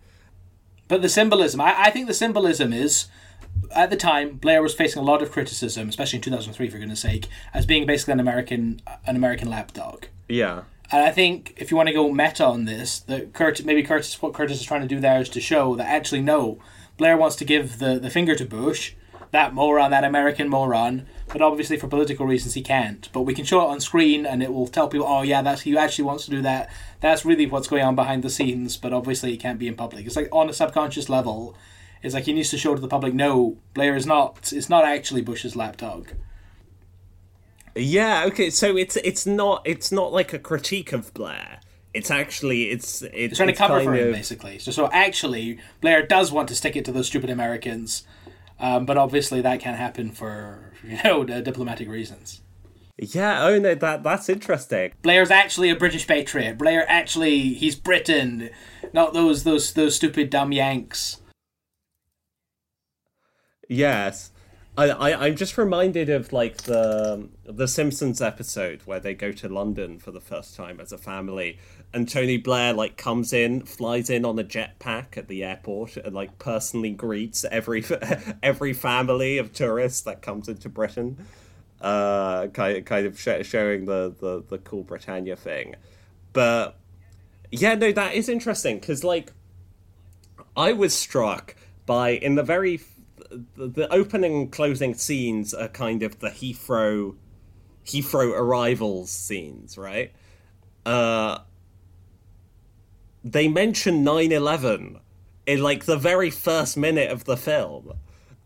But the symbolism, I, I think the symbolism is at the time Blair was facing a lot of criticism, especially in two thousand three, for goodness sake, as being basically an American an American lapdog. Yeah. And I think if you want to go meta on this, that Curtis, maybe Curtis, what Curtis is trying to do there is to show that actually no, Blair wants to give the, the finger to Bush, that moron, that American moron, but obviously for political reasons he can't. But we can show it on screen and it will tell people, oh yeah, that's he actually wants to do that. That's really what's going on behind the scenes, but obviously it can't be in public. It's like on a subconscious level, it's like he needs to show to the public, no, Blair is not. It's not actually Bush's lapdog. Yeah, okay, so it's it's not it's not like a critique of Blair. It's actually it's it's, it's trying to cover for him of... basically. So so actually Blair does want to stick it to those stupid Americans, um, but obviously that can't happen for [laughs] you know uh, diplomatic reasons. Yeah, oh no, that that's interesting. Blair's actually a British patriot. Blair actually he's Britain, not those those those stupid dumb Yanks. Yes. I, I I'm just reminded of like the the Simpsons episode where they go to London for the first time as a family, and Tony Blair like comes in, flies in on a jetpack at the airport, and like personally greets every [laughs] every family of tourists that comes into Britain, uh, kind kind of sh- showing the, the the cool Britannia thing, but yeah, no, that is interesting because like I was struck by in the very the, opening and closing scenes are kind of the Heathrow Heathrow arrivals scenes, right? Uh, they mention 9-11 in like the very first minute of the film.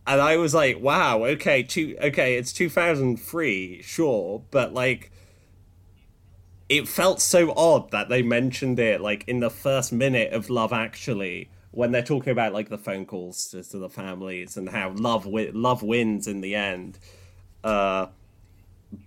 And I was like, wow, okay, two, okay, it's 2003, sure, but like it felt so odd that they mentioned it like in the first minute of Love Actually when they're talking about like the phone calls to, to the families and how love wi- love wins in the end. Uh,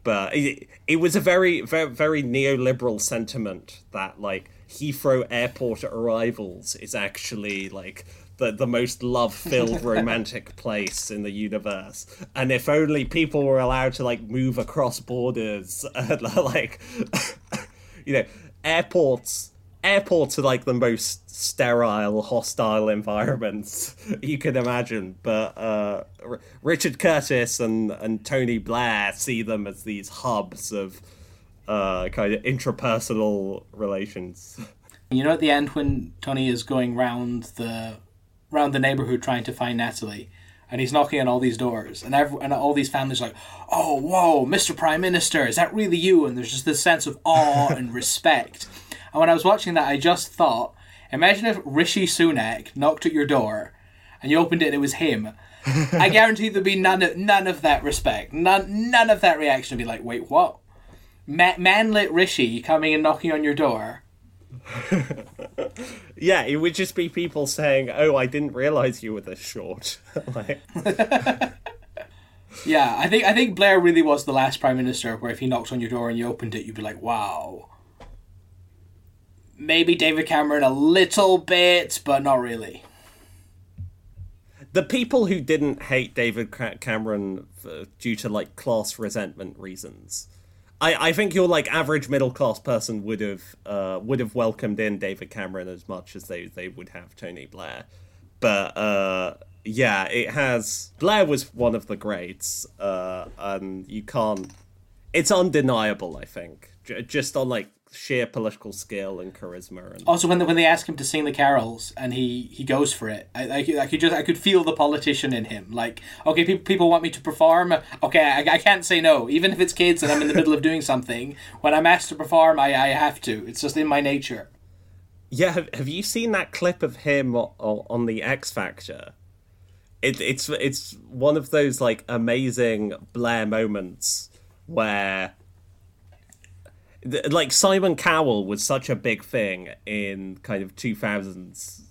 but it, it was a very, very very neoliberal sentiment that like Heathrow Airport arrivals is actually like the, the most love filled [laughs] romantic place in the universe. And if only people were allowed to like move across borders and [laughs] like [laughs] you know, airports airports are like the most sterile, hostile environments [laughs] you can imagine. But uh, R- Richard Curtis and, and Tony Blair see them as these hubs of uh, kind of intrapersonal relations. You know, at the end when Tony is going round the round the neighborhood trying to find Natalie, and he's knocking on all these doors, and every, and all these families are like, "Oh, whoa, Mr. Prime Minister, is that really you?" And there's just this sense of awe and [laughs] respect. And when I was watching that, I just thought, imagine if Rishi Sunak knocked at your door and you opened it and it was him. [laughs] I guarantee there'd be none of, none of that respect, none none of that reaction. Would be like, wait, what? Ma- manlit Rishi coming and knocking on your door. [laughs] yeah, it would just be people saying, "Oh, I didn't realize you were this short." [laughs] like... yeah, I think I think Blair really was the last prime minister where if he knocked on your door and you opened it, you'd be like, "Wow." Maybe David Cameron a little bit, but not really. The people who didn't hate David Cameron for, due to like class resentment reasons, I, I think your like average middle class person would have uh, would have welcomed in David Cameron as much as they they would have Tony Blair, but uh, yeah, it has Blair was one of the greats, uh, and you can't. It's undeniable, I think, J- just on like sheer political skill and charisma. And... Also, when they, when they ask him to sing the carols and he, he goes for it, I, I, I could just I could feel the politician in him. Like, okay, people people want me to perform. Okay, I, I can't say no, even if it's kids and I'm in the middle of doing something. When I'm asked to perform, I, I have to. It's just in my nature. Yeah, have, have you seen that clip of him on the X Factor? It, it's it's one of those like amazing Blair moments where like Simon Cowell was such a big thing in kind of 2000s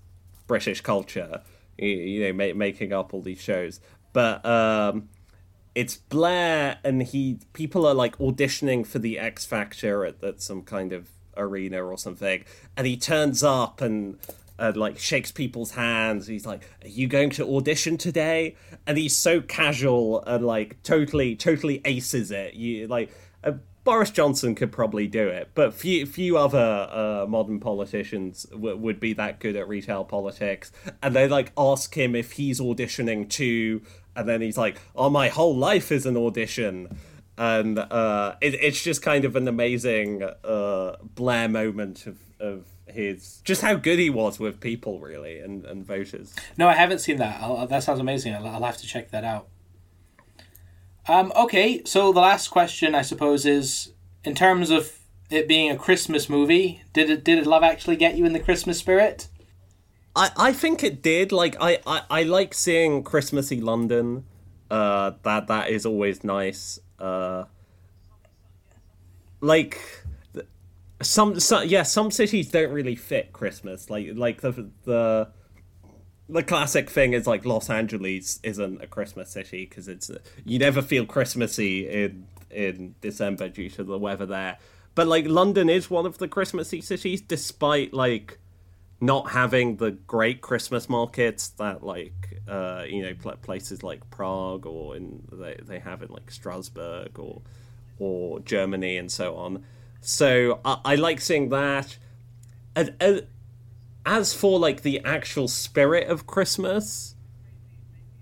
British culture, you know, making up all these shows. But um, it's Blair, and he people are like auditioning for the X Factor at, at some kind of arena or something, and he turns up and uh, like shakes people's hands. He's like, "Are you going to audition today?" And he's so casual and like totally, totally aces it. You like. Boris Johnson could probably do it, but few few other uh, modern politicians w- would be that good at retail politics. And they like ask him if he's auditioning too, and then he's like, "Oh, my whole life is an audition." And uh, it, it's just kind of an amazing uh, Blair moment of, of his just how good he was with people really and, and voters. No, I haven't seen that. I'll, that sounds amazing. I'll, I'll have to check that out. Um, okay, so the last question, I suppose, is in terms of it being a Christmas movie, did it did it Love Actually get you in the Christmas spirit? I, I think it did. Like I, I, I like seeing Christmassy London. Uh, that that is always nice. Uh, like some, some yeah, some cities don't really fit Christmas. Like like the the the classic thing is like Los Angeles isn't a Christmas city because it's you never feel Christmassy in in December due to the weather there. But like London is one of the Christmassy cities, despite like not having the great Christmas markets that like uh, you know places like Prague or in they they have in like Strasbourg or or Germany and so on. So I, I like seeing that. And as for like the actual spirit of Christmas,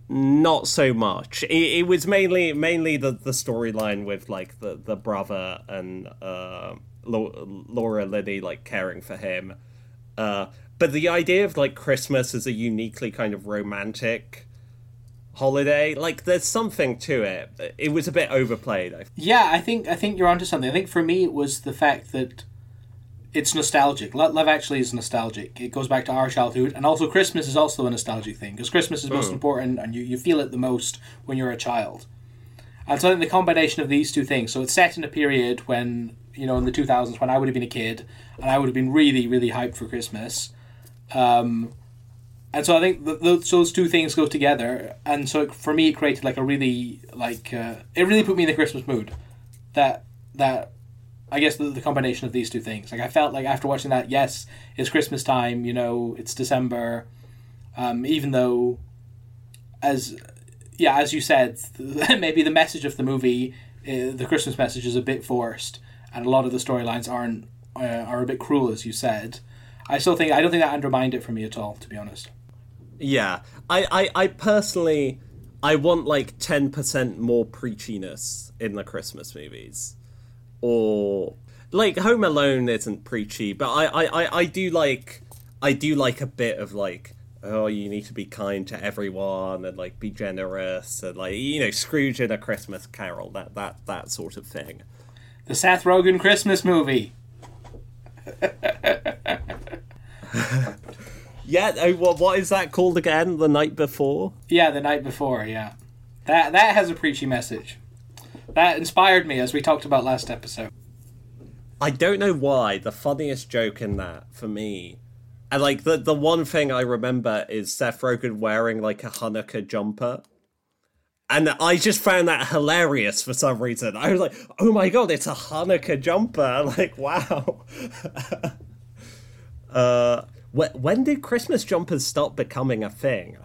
not so much. It, it was mainly mainly the, the storyline with like the the brother and uh, Laura Linney like caring for him. Uh, but the idea of like Christmas as a uniquely kind of romantic holiday, like there's something to it. It was a bit overplayed. I yeah, I think I think you're onto something. I think for me it was the fact that it's nostalgic. Love actually is nostalgic. It goes back to our childhood, and also Christmas is also a nostalgic thing because Christmas is most mm. important, and you, you feel it the most when you're a child. And so I think the combination of these two things. So it's set in a period when you know in the 2000s when I would have been a kid, and I would have been really really hyped for Christmas. Um, and so I think th- th- those two things go together, and so it, for me it created like a really like uh, it really put me in the Christmas mood. That that I guess the, the combination of these two things. Like I felt like after watching that, yes, it's Christmas time. You know, it's December. Um, even though, as yeah, as you said, [laughs] maybe the message of the movie, uh, the Christmas message, is a bit forced, and a lot of the storylines aren't uh, are a bit cruel, as you said. I still think I don't think that undermined it for me at all, to be honest. Yeah, I I, I personally I want like ten percent more preachiness in the Christmas movies or like Home Alone isn't preachy, but I, I, I, I do like I do like a bit of like oh you need to be kind to everyone and like be generous and like you know Scrooge in a Christmas Carol that that that sort of thing. The Seth Rogen Christmas movie. [laughs] yeah, oh, what what is that called again? The night before. Yeah, the night before. Yeah, that that has a preachy message. That inspired me, as we talked about last episode. I don't know why. The funniest joke in that for me, and like the the one thing I remember is Seth Rogen wearing like a Hanukkah jumper. And I just found that hilarious for some reason. I was like, "Oh my god, it's a Hanukkah jumper!" [laughs] Like, wow. [laughs] Uh, wh- when did Christmas jumpers stop becoming a thing?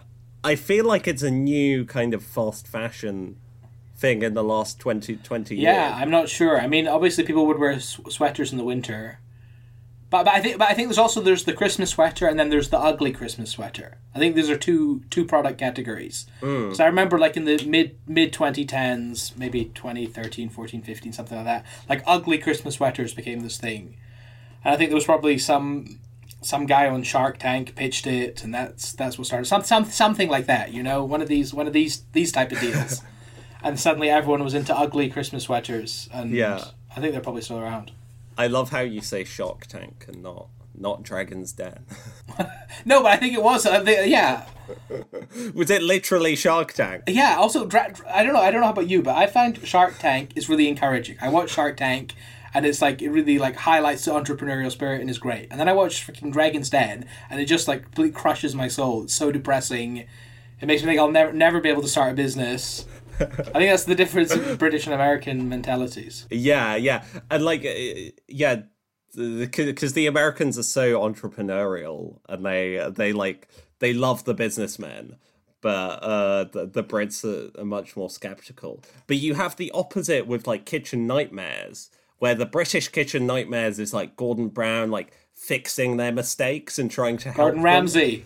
I feel like it's a new kind of fast fashion thing in the last 20, 20 years. Yeah, I'm not sure. I mean, obviously people would wear s- sweaters in the winter. But, but I think but I think there's also there's the Christmas sweater and then there's the ugly Christmas sweater. I think these are two two product categories. Hmm. So I remember like in the mid mid 2010s, maybe 2013, 14, 15 something like that. Like ugly Christmas sweaters became this thing. And I think there was probably some some guy on Shark Tank pitched it and that's that's what started some, some something like that, you know, one of these one of these these type of deals. [laughs] and suddenly everyone was into ugly Christmas sweaters and Yeah. I think they're probably still around. I love how you say Shark Tank and not not Dragon's Den. [laughs] No, but I think it was. Uh, the, yeah, [laughs] Was it literally Shark Tank? yeah. Also, dra- I don't know. I don't know about you, but I find Shark Tank is really encouraging. I watch Shark Tank, and it's like it really like highlights the entrepreneurial spirit and is great. And then I watch freaking Dragon's Den, and it just like completely crushes my soul. It's so depressing. It makes me think I'll never never be able to start a business. [laughs] I think that's the difference in [laughs] British and American mentalities. Yeah, yeah, and like, uh, yeah, because the Americans are so entrepreneurial and they they like they love the businessmen, but uh, the the Brits are, are much more skeptical. But you have the opposite with like Kitchen Nightmares, where the British Kitchen Nightmares is like Gordon Brown like fixing their mistakes and trying to help. Gordon. Ramsay.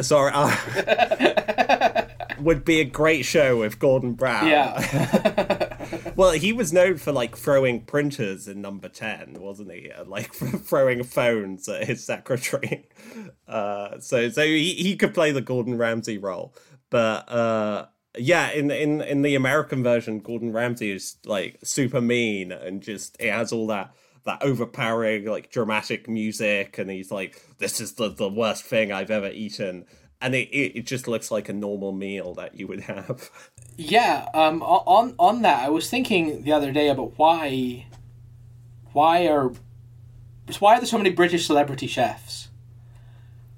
Sorry. Uh, [laughs] would be a great show with Gordon Brown. Yeah, [laughs] Well, he was known for like throwing printers in number 10, wasn't he? And, like [laughs] throwing phones at his secretary. [laughs] Uh, so so he, he could play the Gordon Ramsay role. But uh, yeah, in, in in the American version, Gordon Ramsay is like super mean and just it has all that that overpowering like dramatic music and he's like this is the, the worst thing I've ever eaten and it, it, just looks like a normal meal that you would have. Yeah, um, on on that, I was thinking the other day about why, why are, why are there so many British celebrity chefs?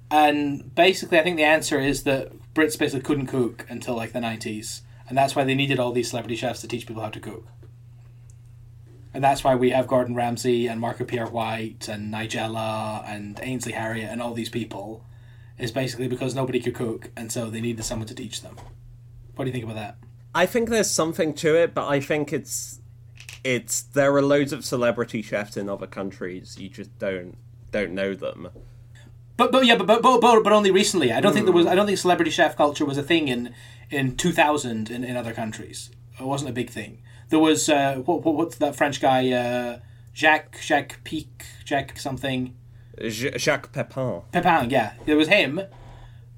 And basically, I think the answer is that Brits basically couldn't cook until like the nineties, and that's why they needed all these celebrity chefs to teach people how to cook. And that's why we have Gordon Ramsay and Marco Pierre White and Nigella and Ainsley Harriott and all these people, is basically because nobody could cook, and so they needed someone to teach them. What do you think about that? I think there's something to it, but I think it's it's there are loads of celebrity chefs in other countries. You just don't don't know them. But but yeah, but but but, but, only recently. I don't think there was. I don't think celebrity chef culture was a thing in in two thousand in, in other countries. It wasn't a big thing. There was uh, what, what what's that French guy uh, Jacques Jacques Pic Jacques something Jacques Pepin, Pepin. Yeah, it was him.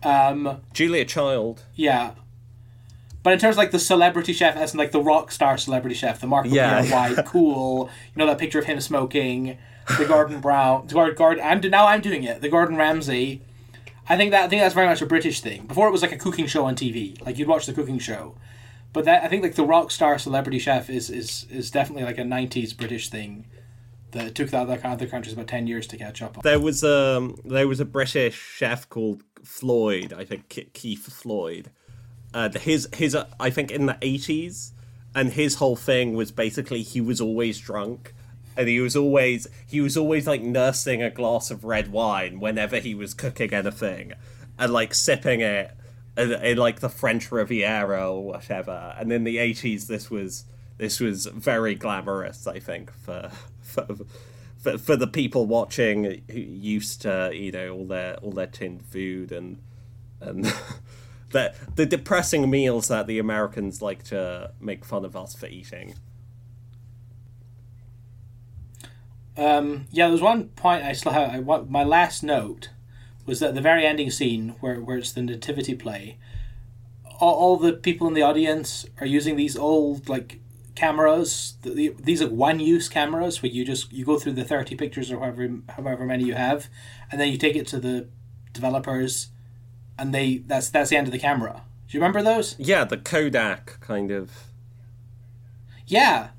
Um, Julia Child. yeah. But in terms of like the celebrity chef, as in like the rock star celebrity chef, the Mark Yeah. White, [laughs] cool. You know that picture of him smoking, the Gordon Brown, the Gordon, Gordon. I'm now I'm doing it. The Gordon Ramsay. I think that I think that's very much a British thing. Before it was like a cooking show on TV, like you'd watch the cooking show. But that I think like the rock star celebrity chef is is is definitely like a '90s British thing that took the other other countries about ten years to catch up on. There was um there was a British chef called Floyd, I think Keith Floyd. Uh, his his uh, I think in the eighties, and his whole thing was basically he was always drunk, and he was always he was always like nursing a glass of red wine whenever he was cooking anything, and like sipping it in, in like the French Riviera or whatever. And in the eighties, this was this was very glamorous. I think for for. For, for the people watching who used to you know all their all their tinned food and and [laughs] the the depressing meals that the Americans like to make fun of us for eating. Um, yeah, there was one point I still have. I, my last note was that the very ending scene where, where it's the nativity play, all, all the people in the audience are using these old like cameras. The, the, these are one use cameras where you just you go through the thirty pictures or however however many you have, and then you take it to the developers, and they that's that's the end of the camera. Do you remember those? Yeah, the Kodak kind of. Yeah.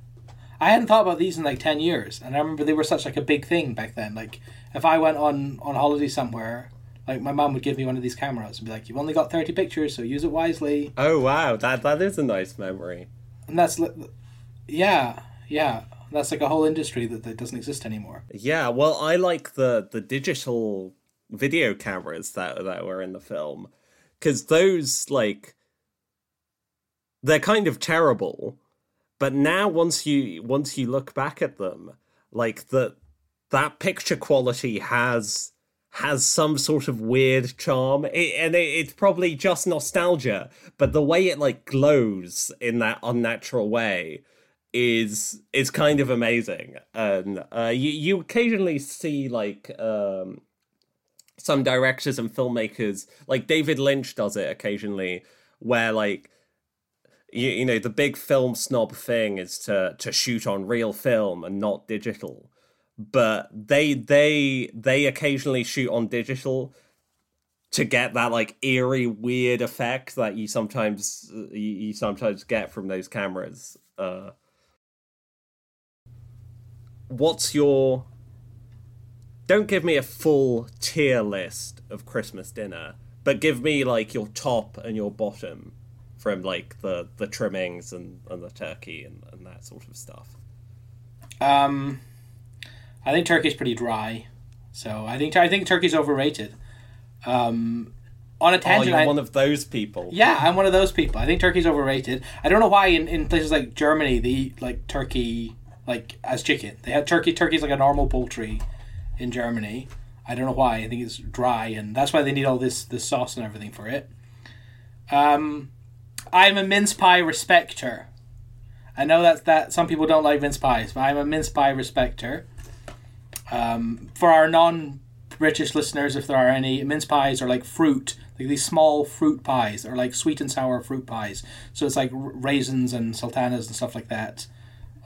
I hadn't thought about these in like 10 years and I remember they were such like a big thing back then like if I went on on holiday somewhere like my mom would give me one of these cameras and be like you've only got 30 pictures so use it wisely Oh wow, that that is a nice memory. and that's yeah yeah. That's like a whole industry that, that doesn't exist anymore. Yeah, well, I like the the digital video cameras that that were in the film. Because those like they're kind of terrible but now once you once you look back at them like the that picture quality has has some sort of weird charm. It, and it, it's probably just nostalgia but the way it like glows in that unnatural way is is kind of amazing. And uh, you you occasionally see like um some directors and filmmakers like David Lynch does it occasionally where like you, you know the big film snob thing is to to shoot on real film and not digital. But they they they occasionally shoot on digital to get that like eerie weird effect that you sometimes you, you sometimes get from those cameras. Uh what's your don't give me a full tier list of Christmas dinner, but give me like your top and your bottom from like the the trimmings and, and the turkey and, and that sort of stuff. Um, I think turkey's pretty dry, so I think I think turkey's overrated. Um, on a Oh, tangent, you're I- one of those people. yeah, I'm one of those people. I think turkey's overrated. I don't know why in, in places like Germany eat like turkey like as chicken. They have turkey. Turkey's like a normal poultry in Germany. I don't know why. I think it's dry, and that's why they need all this this sauce and everything for it. Um, I'm a mince pie respecter. I know that that some people don't like mince pies, but I'm a mince pie respecter. Um, for our non British listeners, if there are any, mince pies are like fruit, like these small fruit pies, or like sweet and sour fruit pies. So it's like raisins and sultanas and stuff like that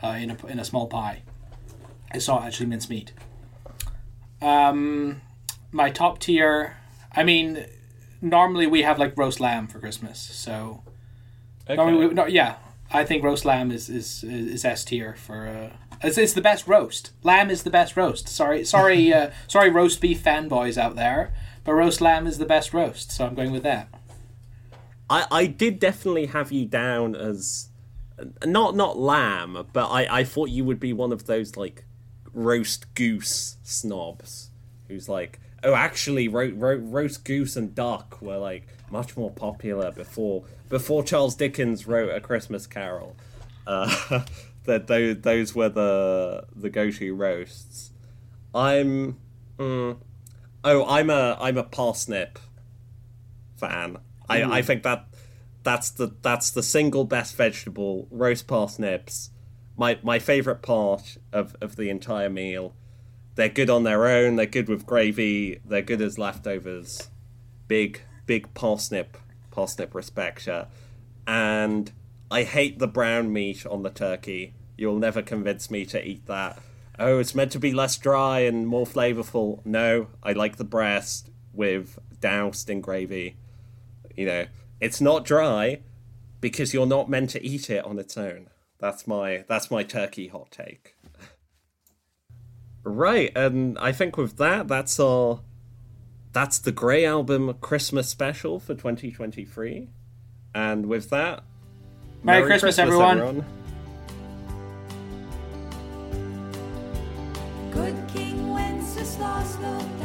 uh, in a in a small pie. It's not actually mince meat. Um, my top tier. I mean, normally we have like roast lamb for Christmas, so Okay. normally we, no, yeah. I think roast lamb is is is S tier for. Uh, it's, it's the best roast. Lamb is the best roast. Sorry, sorry, [laughs] uh, sorry, roast beef fanboys out there, but roast lamb is the best roast. So I'm going with that. I, I did definitely have you down as not not lamb, but I, I thought you would be one of those like roast goose snobs who's like, oh, actually, ro- ro- roast goose and duck were like much more popular before before Charles Dickens wrote A Christmas Carol. Uh, [laughs] that those those were the the go to roasts. I'm, mm, oh, I'm a I'm a parsnip fan. I, I think that that's the that's the single best vegetable. Roast parsnips, my my favorite part of of the entire meal. They're good on their own. They're good with gravy. They're good as leftovers. Big big parsnip parsnip respecter, and I hate the brown meat on the turkey. You'll never convince me to eat that. Oh, it's meant to be less dry and more flavorful. No, I like the breast with doused in gravy you know it's not dry because you're not meant to eat it on its own. That's my that's my turkey hot take. Right and i think with that that's our that's the grey album christmas special for 2023 and with that Merry Christmas, everyone. Good King Wenceslas looked